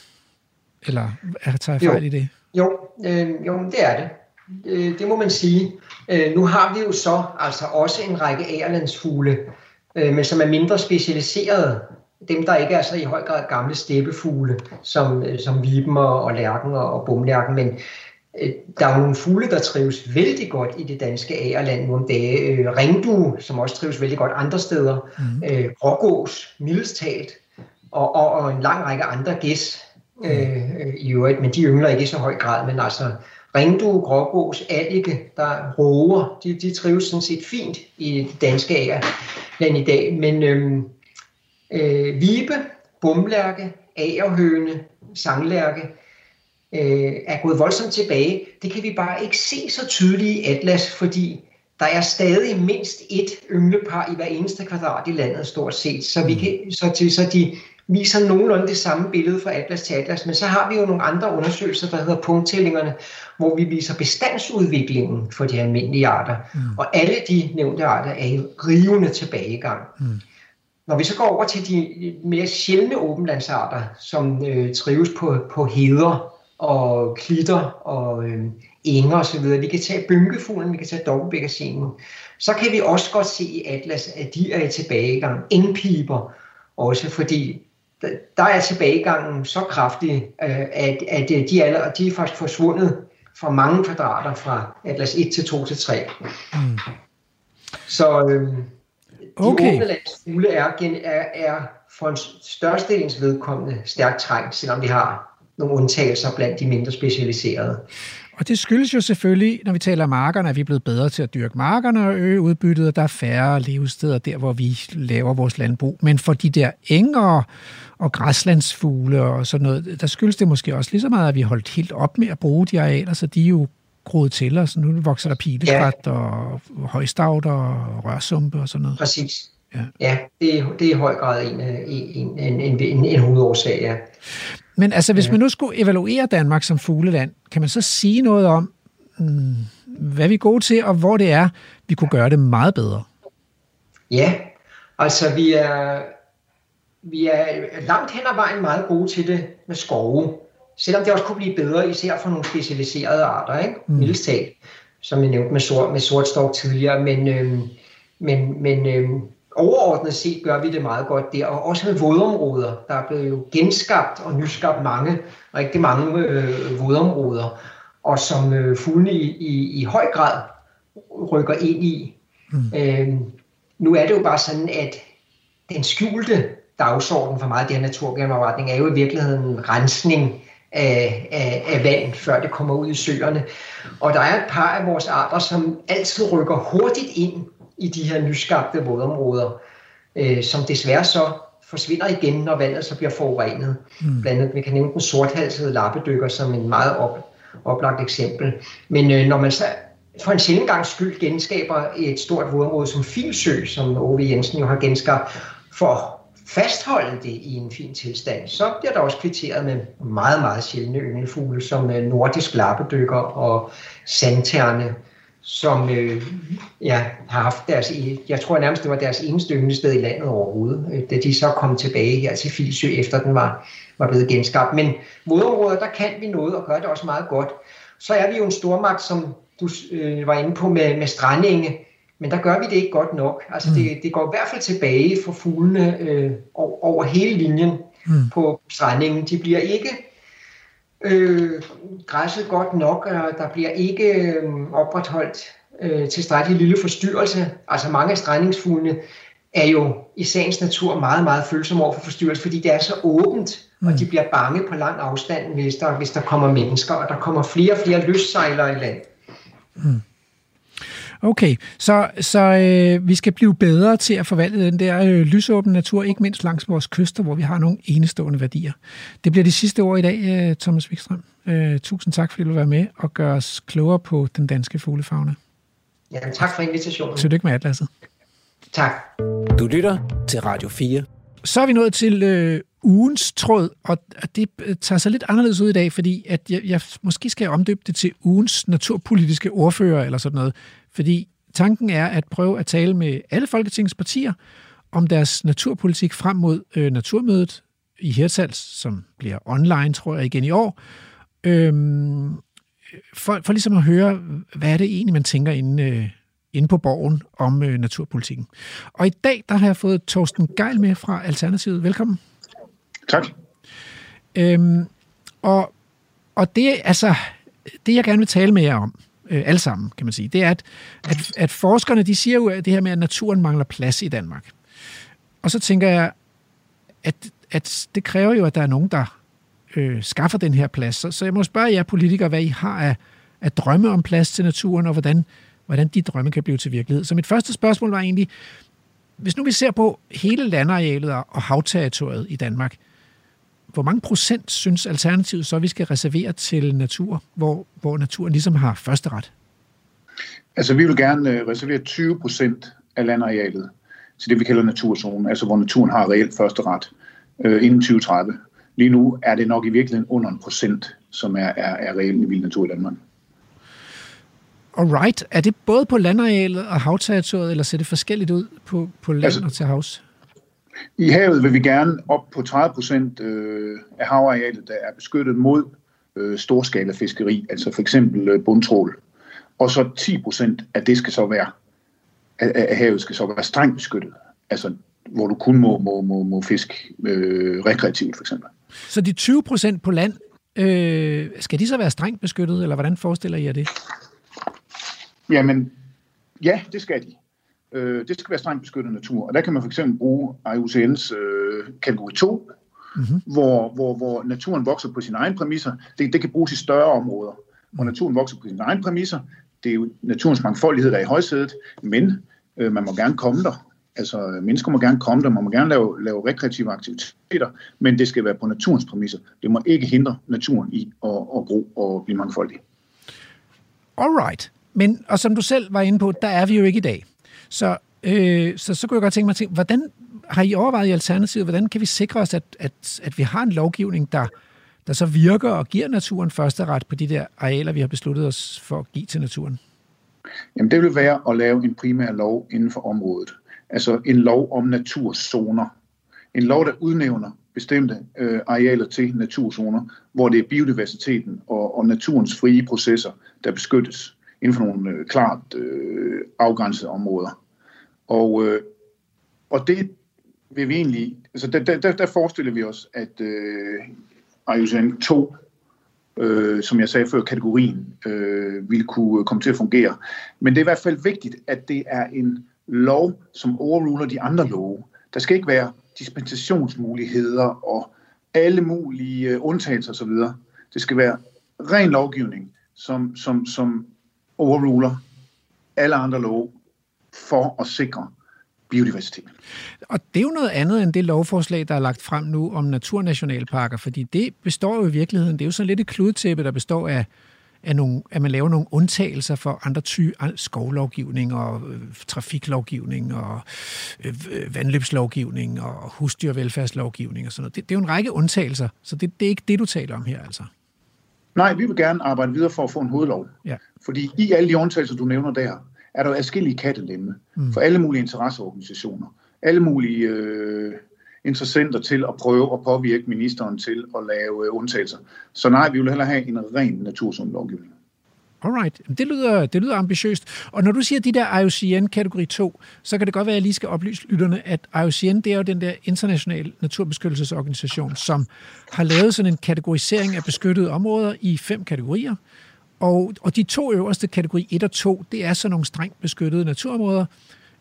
Eller er tager jeg Jo. fejl i det? Jo, øh, jo det er det. Øh, det må man sige. Øh, nu har vi jo så altså også en række ærlandsfugle, øh, men som er mindre specialiserede. Dem, der ikke er så i høj grad gamle steppefugle, som, øh, som viben og, og lærken og, og bumlærken, men øh, der er nogle fugle, der trives vældig godt i det danske ærland nu om dage. Øh, ringdue, som også trives vældig godt andre steder. Mm. Øh, rågås, mildest talt. Og, og, og en lang række andre gæs øh, øh, i øvrigt, men de yngler ikke i så høj grad, men altså ringdue, grågås, allike, der roer, de, de trives sådan set fint i det danske ærland i dag, men øhm, øh, vibe, bumlærke, agerhøne, sanglærke øh, er gået voldsomt tilbage. Det kan vi bare ikke se så tydeligt i Atlas, fordi der er stadig mindst et ynglepar i hver eneste kvadrat i landet stort set, så, vi kan, så, til, så de viser nogenlunde det samme billede fra Atlas til Atlas, men så har vi jo nogle andre undersøgelser, der hedder punkttællingerne, hvor vi viser bestandsudviklingen for de almindelige arter, mm. og alle de nævnte arter er i rivende tilbagegang. Mm. Når vi så går over til de mere sjældne åbenlandsarter, som øh, trives på, på heder og klitter og øh, enger osv., vi kan tage bynkefuglen, vi kan tage dobbeltbækkersinen, så kan vi også godt se i Atlas, at de er i tilbagegang. Engpiber også, fordi der- er tilbagegangen så kraftig, øh, at, at øh, de, er, allerede- de er faktisk forsvundet fra mange kvadrater fra Atlas 1 til 2 til 3. Mm. Så øh, Okay. okay. åbne fugle er, er, er for en størstedelens vedkommende stærkt trængt, selvom vi har nogle undtagelser blandt de mindre specialiserede. Og det skyldes jo selvfølgelig, når vi taler markerne, at vi er blevet bedre til at dyrke markerne og øge udbyttet, og der er færre levesteder der, hvor vi laver vores landbrug. Men for de der enger og græslandsfugle og sådan noget, der skyldes det måske også lige så meget, at vi holdt helt op med at bruge de arealer, så de jo groet til, og så nu vokser der pileskrat ja. og højstavt og rørsumpe og sådan noget. Præcis. Ja. Ja, det, er, det er i høj grad en, en, en, en, en, en hovedårsag, ja. Men altså, hvis man nu skulle evaluere Danmark som fugleland, kan man så sige noget om, mm, hvad vi er gode til, og hvor det er, vi kunne gøre det meget bedre? Ja, altså vi er, vi er langt hen ad vejen meget gode til det med skove. Selvom det også kunne blive bedre, især for nogle specialiserede arter, ikke? Mm. Mildest talt, som jeg nævnte med, sort, med sortstork tidligere. Men, øhm, men, men øhm, overordnet set gør vi det meget godt der. Og også med vådområder. Der er blevet jo genskabt og nyskabt mange, rigtig mange øh, vådområder. Og som øh, fuglene i, i, i høj grad rykker ind i. Mm. Øhm, nu er det jo bare sådan, at den skjulte dagsorden for meget af det her naturgenopretning er jo i virkeligheden rensning af, af, af vand, før det kommer ud i søerne. Og der er et par af vores arter, som altid rykker hurtigt ind i de her nyskabte vådområder, øh, som desværre så forsvinder igen, når vandet så bliver forurenet. Mm. Blandt andet, vi kan nævne den sorthalsede lappedykker som en meget op, oplagt eksempel. Men øh, når man så for en sjældent gang skyld genskaber et stort vådområde som Filsø, som Ove Jensen jo har genskabt, for fastholde det i en fin tilstand, så bliver der også kvitteret med meget, meget sjældne ynglefugle, som øh, nordisk lappedykker og sandterne, som øh, ja, har haft deres, e-, jeg tror nærmest det var deres eneste ynglested i landet overhovedet, øh, da de så kom tilbage her til Filsø, efter den var, var blevet genskabt. Men modområder, der kan vi noget og gør det også meget godt. Så er vi jo en stormagt, som du øh, var inde på med, med strandenge, men der gør vi det ikke godt nok. Altså mm. det, det går i hvert fald tilbage for fuglene øh, over, hele linjen mm. på strandingen. De bliver ikke øh, græsset godt nok, og der bliver ikke øh, opretholdt øh, tilstrækkelig lille forstyrrelse. Altså mange af strandningsfuglene er jo i sagens natur meget, meget følsomme over for forstyrrelse, fordi det er så åbent, mm. og de bliver bange på lang afstand, hvis der, hvis der kommer mennesker, og der kommer flere og flere lystsejlere i land. Okay, så, så øh, vi skal blive bedre til at forvalte den der øh, lysåbne natur, ikke mindst langs vores kyster, hvor vi har nogle enestående værdier. Det bliver de sidste ord i dag, øh, Thomas Wikstrøm. Øh, tusind tak, fordi du vil være med og gøre os klogere på den danske fuglefauna. Ja, tak for invitationen. Tillykke med atlaset. Tak. Du lytter til Radio 4. Så er vi nået til øh, ugens tråd, og det øh, tager sig lidt anderledes ud i dag, fordi at jeg, jeg måske skal jeg omdøbe det til ugens naturpolitiske ordfører eller sådan noget. Fordi tanken er at prøve at tale med alle Folketingets partier om deres naturpolitik frem mod øh, naturmødet i Hirtshals, som bliver online, tror jeg, igen i år. Øhm, for, for ligesom at høre, hvad er det egentlig, man tænker inde, øh, inde på borgen om øh, naturpolitikken. Og i dag, der har jeg fået Torsten Geil med fra Alternativet. Velkommen. Tak. Øhm, og, og det, altså, det, jeg gerne vil tale med jer om, øh, alle sammen, kan man sige, det er, at, at, at forskerne, de siger jo at det her med, at naturen mangler plads i Danmark. Og så tænker jeg, at, at det kræver jo, at der er nogen, der øh, skaffer den her plads. Så, så jeg må spørge jer politikere, hvad I har af, af drømme om plads til naturen, og hvordan, hvordan de drømme kan blive til virkelighed. Så mit første spørgsmål var egentlig, hvis nu vi ser på hele landarealet og havterritoriet i Danmark, hvor mange procent synes Alternativet så, vi skal reservere til natur, hvor, hvor naturen ligesom har første ret? Altså, vi vil gerne øh, reservere 20 procent af landarealet til det, vi kalder naturzonen, altså hvor naturen har reelt første ret øh, inden 2030. Lige nu er det nok i virkeligheden under en procent, som er, er, er reelt i vild natur i Danmark. Alright, er det både på landarealet og havterritoriet, eller ser det forskelligt ud på, på land Altså- og til havs? I havet vil vi gerne op på 30 procent øh, af havarealet, der er beskyttet mod øh, storskala fiskeri, altså for eksempel øh, bundtrål. Og så 10 procent af det skal så være, af, af havet skal så være strengt beskyttet. Altså hvor du kun må, må, må, må fiske øh, rekreativt for eksempel. Så de 20 procent på land, øh, skal de så være strengt beskyttet, eller hvordan forestiller I jer det? Jamen, ja, det skal de. Øh, det skal være strengt beskyttet natur. Og der kan man for eksempel bruge IUCN's øh, kategori 2, mm-hmm. hvor, hvor, hvor naturen vokser på sine egne præmisser. Det, det kan bruges i større områder, hvor naturen vokser på sine egne præmisser. Det er jo naturens mangfoldighed, der er i højsædet, men øh, man må gerne komme der. Altså, mennesker må gerne komme der, man må gerne lave, lave rekreative aktiviteter, men det skal være på naturens præmisser. Det må ikke hindre naturen i at, at gro og blive mangfoldig. Alright. Men, og som du selv var inde på, der er vi jo ikke i dag. Så, øh, så, så kunne jeg godt tænke mig at tænke, hvordan har I overvejet i Alternativet, hvordan kan vi sikre os, at, at, at vi har en lovgivning, der, der så virker og giver naturen første ret på de der arealer, vi har besluttet os for at give til naturen? Jamen, det vil være at lave en primær lov inden for området. Altså en lov om naturzoner. En lov, der udnævner bestemte øh, arealer til naturzoner, hvor det er biodiversiteten og, og naturens frie processer, der beskyttes inden for nogle øh, klart øh, afgrænsede områder. Og, øh, og det vil vi egentlig, altså der, der, der, forestiller vi os, at øh, IUCN 2, øh, som jeg sagde før, kategorien, øh, ville kunne komme til at fungere. Men det er i hvert fald vigtigt, at det er en lov, som overruler de andre love. Der skal ikke være dispensationsmuligheder og alle mulige øh, undtagelser osv. Det skal være ren lovgivning, som, som, som overruler alle andre love for at sikre biodiversitet. Og det er jo noget andet end det lovforslag, der er lagt frem nu om naturnationalparker, fordi det består jo i virkeligheden, det er jo sådan lidt et kludetæppe, der består af, af nogle, at man laver nogle undtagelser for andre typer skovlovgivning og øh, trafiklovgivning og øh, vandløbslovgivning og husdyrvelfærdslovgivning og sådan noget. Det, det er jo en række undtagelser, så det, det er ikke det, du taler om her altså. Nej, vi vil gerne arbejde videre for at få en hovedlov. Ja. Fordi i alle de undtagelser, du nævner der, er der jo adskillige kattelemme mm. for alle mulige interesseorganisationer. Alle mulige øh, interessenter til at prøve at påvirke ministeren til at lave øh, undtagelser. Så nej, vi vil hellere have en ren naturzone-lovgivning. Alright, Jamen, det lyder, det lyder ambitiøst. Og når du siger de der IUCN kategori 2, så kan det godt være, at jeg lige skal oplyse lytterne, at IUCN det er jo den der internationale naturbeskyttelsesorganisation, som har lavet sådan en kategorisering af beskyttede områder i fem kategorier. Og, og de to øverste, kategori 1 og 2, det er så nogle strengt beskyttede naturområder.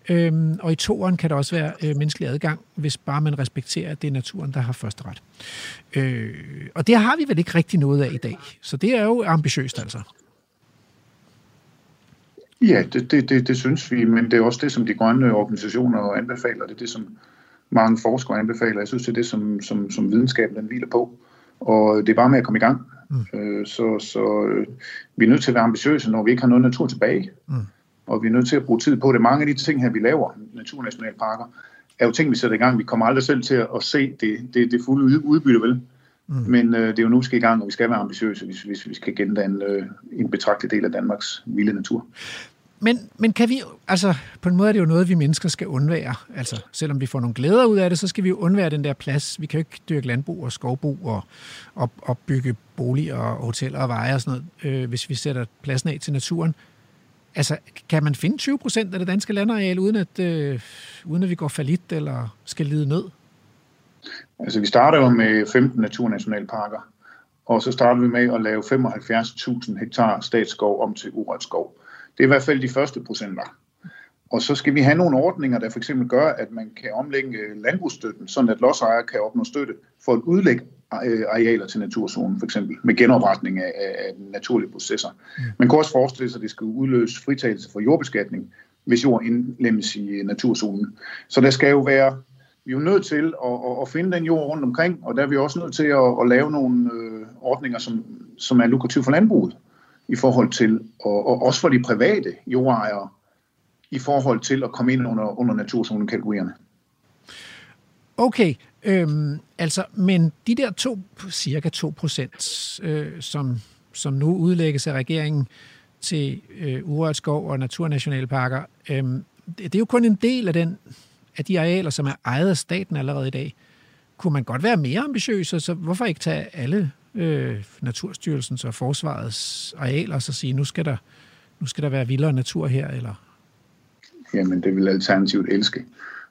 Øhm, og i toeren kan der også være øh, menneskelig adgang, hvis bare man respekterer, at det er naturen, der har første ret. Øh, og det har vi vel ikke rigtig noget af i dag. Så det er jo ambitiøst altså. Ja, det, det, det, det synes vi, men det er også det, som de grønne organisationer anbefaler. Det er det, som mange forskere anbefaler. Jeg synes, det er det, som, som, som videnskaben den hviler på. Og det er bare med at komme i gang. Mm. Øh, så så øh, vi er nødt til at være ambitiøse, når vi ikke har noget natur tilbage. Mm. Og vi er nødt til at bruge tid på det. Mange af de ting her, vi laver, naturnationalparker, er jo ting, vi sætter i gang. Vi kommer aldrig selv til at se det, det, det fulde udbytte, vel? Mm. Men øh, det er jo nu, vi skal i gang, og vi skal være ambitiøse, hvis, hvis vi skal gendanne øh, en betragtelig del af Danmarks vilde natur. Men, men kan vi, altså på en måde er det jo noget, vi mennesker skal undvære. Altså selvom vi får nogle glæder ud af det, så skal vi jo undvære den der plads. Vi kan jo ikke dyrke landbrug og skovbrug og, og, og bygge boliger og hoteller og veje og sådan noget, øh, hvis vi sætter pladsen af til naturen. Altså, kan man finde 20 procent af det danske landareal, uden at, øh, uden at vi går falit eller skal lide nød? Altså, vi starter jo med 15 naturnationalparker, og så starter vi med at lave 75.000 hektar statsskov om til urørt skov. Det er i hvert fald de første procenter. Og så skal vi have nogle ordninger, der for eksempel gør, at man kan omlægge landbrugsstøtten, sådan at lodsejere kan opnå støtte for at udlægge arealer til naturzonen, for eksempel med genopretning af, af naturlige processer. Mm. Man kan også forestille sig, at det skal udløse fritagelse for jordbeskatning, hvis jord indlemmes i naturzonen. Så der skal jo være, vi er jo nødt til at, at, at finde den jord rundt omkring, og der er vi også nødt til at, at lave nogle øh, ordninger, som, som er lukrative for landbruget i forhold til, og, og også for de private jordejere, i forhold til at komme ind under, under naturzonekategorierne. Okay, øhm, altså, men de der to, cirka 2 procent, øh, som, som nu udlægges af regeringen til øh, urørt skov og naturnationalparker, øh, det er jo kun en del af, den, af de arealer, som er ejet af staten allerede i dag. Kunne man godt være mere ambitiøs, så hvorfor ikke tage alle øh, Naturstyrelsens og Forsvarets arealer og så sige, nu skal der, nu skal der være vildere natur her, eller? Jamen, det vil Alternativet elske.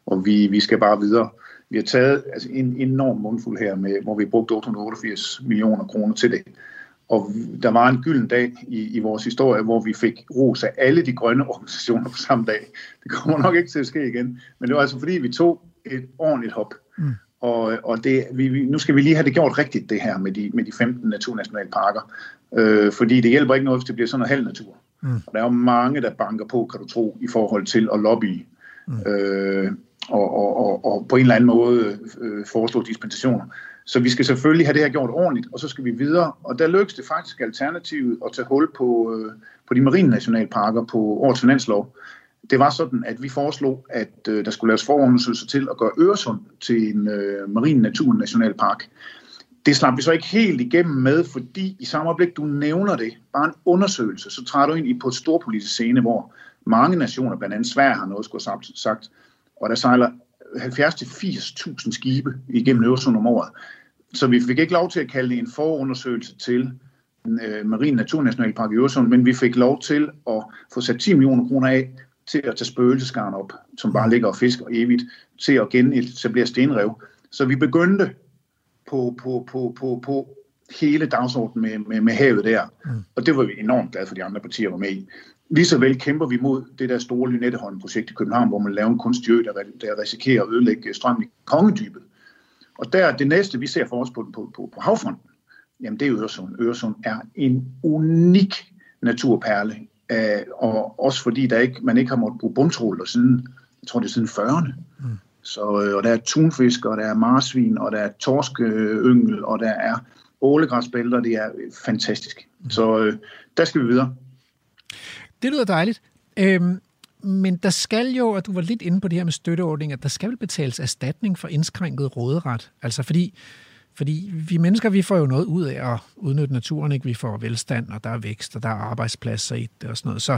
Og vi, vi skal bare videre. Vi har taget altså, en enorm mundfuld her, med, hvor vi brugte 888 millioner kroner til det. Og der var en gylden dag i, i vores historie, hvor vi fik ros af alle de grønne organisationer på samme dag. Det kommer nok ikke til at ske igen. Men det var altså fordi, vi tog et ordentligt hop. Mm. Og, og det, vi, vi, nu skal vi lige have det gjort rigtigt, det her med de, med de 15 naturnationalparker. Øh, fordi det hjælper ikke noget, hvis det bliver sådan noget halv natur. Mm. Og der er jo mange, der banker på, kan du tro, i forhold til at lobby. Mm. Øh, og, og, og, og på en eller anden måde øh, foreslå dispensationer. Så vi skal selvfølgelig have det her gjort ordentligt, og så skal vi videre. Og der lykkes det faktisk alternativet at tage hul på, øh, på de marine nationalparker på årets finanslov. Det var sådan, at vi foreslog, at øh, der skulle laves forundersøgelser til at gøre Øresund til en øh, marin naturnationalpark. Det slap vi så ikke helt igennem med, fordi i samme øjeblik, du nævner det, bare en undersøgelse, så træder du ind i på et storpolitisk scene, hvor mange nationer, blandt andet Sverige, har noget skulle have sagt, og der sejler 70-80.000 skibe igennem Øresund om året. Så vi fik ikke lov til at kalde det en forundersøgelse til øh, Marin Naturnationalpark i Øresund, men vi fik lov til at få sat 10 millioner kroner af til at tage spøgelsesgarn op, som bare ligger og fisker evigt, til at genetablere stenrev. Så vi begyndte på, på, på, på, på hele dagsordenen med, med, med havet der. Mm. Og det var vi enormt glade for, de andre partier var med i. Lige så vel kæmper vi mod det der store Lynetteholm-projekt i København, hvor man laver en kunstig ø, der, der risikerer at ødelægge strømmen i kongedybet. Og der det næste, vi ser for os på, på, på, på havfronten, jamen det er Øresund. Øresund er en unik naturperle, øh, og også fordi der ikke, man ikke har måttet bruge bundtråler siden, jeg tror det er siden 40'erne. Mm. Så, øh, og der er tunfisk, og der er marsvin, og der er torskeyngel, og der er ålegræsbælter, det er fantastisk. Mm. Så øh, der skal vi videre. Det lyder dejligt. Øhm, men der skal jo, og du var lidt inde på det her med støtteordninger, der skal vel betales erstatning for indskrænket råderet. Altså fordi, fordi vi mennesker, vi får jo noget ud af at udnytte naturen, ikke? Vi får velstand, og der er vækst, og der er arbejdspladser i det og sådan noget. Så,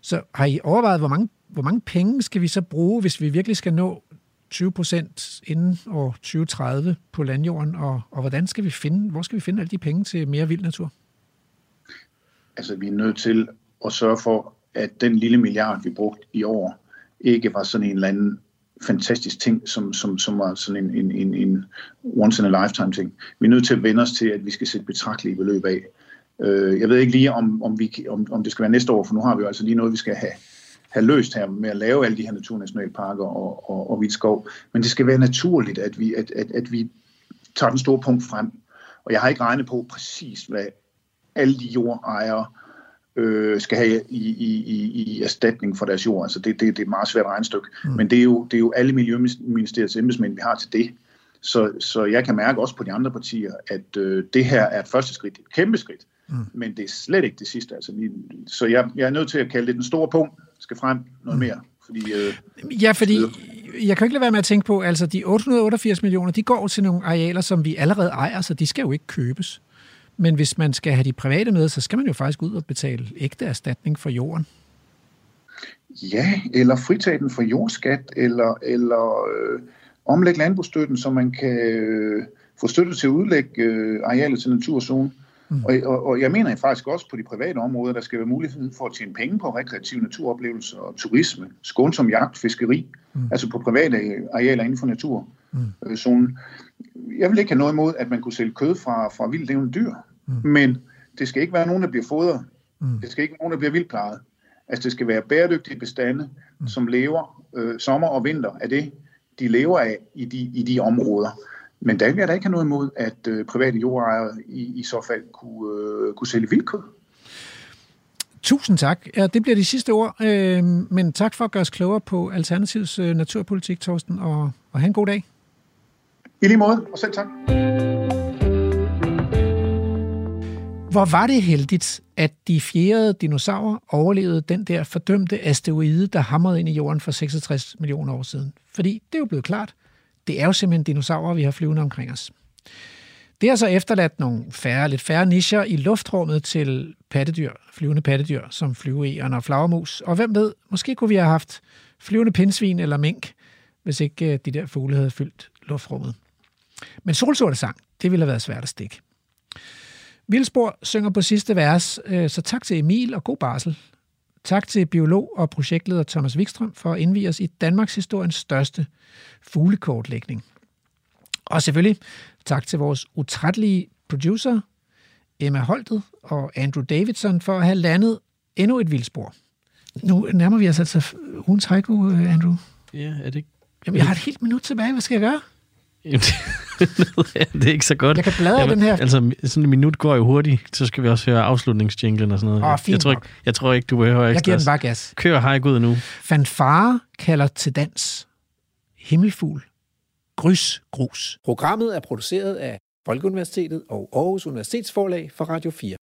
så har I overvejet, hvor mange, hvor mange penge skal vi så bruge, hvis vi virkelig skal nå 20 procent inden år 2030 på landjorden, og, og hvordan skal vi finde, hvor skal vi finde alle de penge til mere vild natur? Altså, vi er nødt til at sørge for, at den lille milliard, vi brugte i år, ikke var sådan en eller anden fantastisk ting, som, som, som var sådan en, en, en, en once in a lifetime ting. Vi er nødt til at vende os til, at vi skal sætte betragtelige beløb af. Øh, jeg ved ikke lige, om, om, vi, om, om det skal være næste år, for nu har vi jo altså lige noget, vi skal have, have løst her med at lave alle de her naturnationalparker og, og, og vildskov. Men det skal være naturligt, at vi, at, at, at vi tager den store punkt frem. Og jeg har ikke regnet på præcis, hvad alle de jordejere øh, skal have i, i, i, i erstatning for deres jord. Altså det, det, det er et meget svært regnestykke. Mm. Men det er, jo, det er jo alle Miljøministeriets embedsmænd, vi har til det. Så, så jeg kan mærke også på de andre partier, at øh, det her er et første skridt, et kæmpe skridt. Mm. Men det er slet ikke det sidste. Altså, vi, så jeg, jeg er nødt til at kalde det den store punkt, skal frem noget mere. Fordi, øh, Ja, fordi jeg kan ikke lade være med at tænke på, altså de 888 millioner, de går til nogle arealer, som vi allerede ejer, så de skal jo ikke købes. Men hvis man skal have de private med, så skal man jo faktisk ud og betale ægte erstatning for jorden. Ja, eller fritage den for jordskat, eller, eller øh, omlægge landbrugsstøtten, så man kan øh, få støtte til at udlægge øh, arealet til naturzone. Mm. Og, og, og jeg mener faktisk også på de private områder, der skal være mulighed for at tjene penge på rekreative naturoplevelser og turisme, skånsom jagt, fiskeri, mm. altså på private arealer inden for naturzonen. Mm. Jeg vil ikke have noget imod, at man kunne sælge kød fra, fra vildt dyr, mm. men det skal ikke være nogen, der bliver fodret. Mm. Det skal ikke være nogen, der bliver vildt plejet. Altså det skal være bæredygtige bestande, mm. som lever øh, sommer og vinter af det, de lever af i de, i de områder. Men der vil jeg da ikke have noget imod, at øh, private jordejere i, i så fald kunne, øh, kunne sælge vildkød. Tusind tak. Ja, det bliver de sidste ord. Øh, men tak for at gøre os klogere på Alternativets øh, naturpolitik, Torsten, og, og have en god dag. I lige måde, og selv tak. Hvor var det heldigt, at de fjerde dinosaurer overlevede den der fordømte asteroide, der hamrede ind i jorden for 66 millioner år siden. Fordi det er jo blevet klart, det er jo simpelthen dinosaurer, vi har flyvende omkring os. Det har så efterladt nogle færre, lidt færre nischer i luftrummet til pattedyr, flyvende pattedyr, som flyveegern og flagermus. Og hvem ved, måske kunne vi have haft flyvende pindsvin eller mink, hvis ikke øh, de der fugle havde fyldt luftrummet. Men solsorte sang, det ville have været svært at stikke. Vildspor synger på sidste vers, øh, så tak til Emil og god barsel. Tak til biolog og projektleder Thomas Wikstrøm for at indvige os i Danmarks historiens største fuglekortlægning. Og selvfølgelig tak til vores utrættelige producer, Emma Holtet og Andrew Davidson for at have landet endnu et vildspor. Nu nærmer vi os altså ugens haiku, øh, Andrew. Ja, er det ikke? Jamen, jeg har et helt minut tilbage. Hvad skal jeg gøre? Jamen, det er ikke så godt. Jeg kan bladre den her. Altså, sådan en minut går jo hurtigt. Så skal vi også høre afslutningsjinglen og sådan noget. Åh, fint jeg, tror ikke, jeg tror ikke, du behøver Jeg ekstra. giver den bare gas. Kør haiku nu. Fanfare kalder til dans. Himmelfugl. Grys grus. Programmet er produceret af Folkeuniversitetet og Aarhus Universitetsforlag for Radio 4.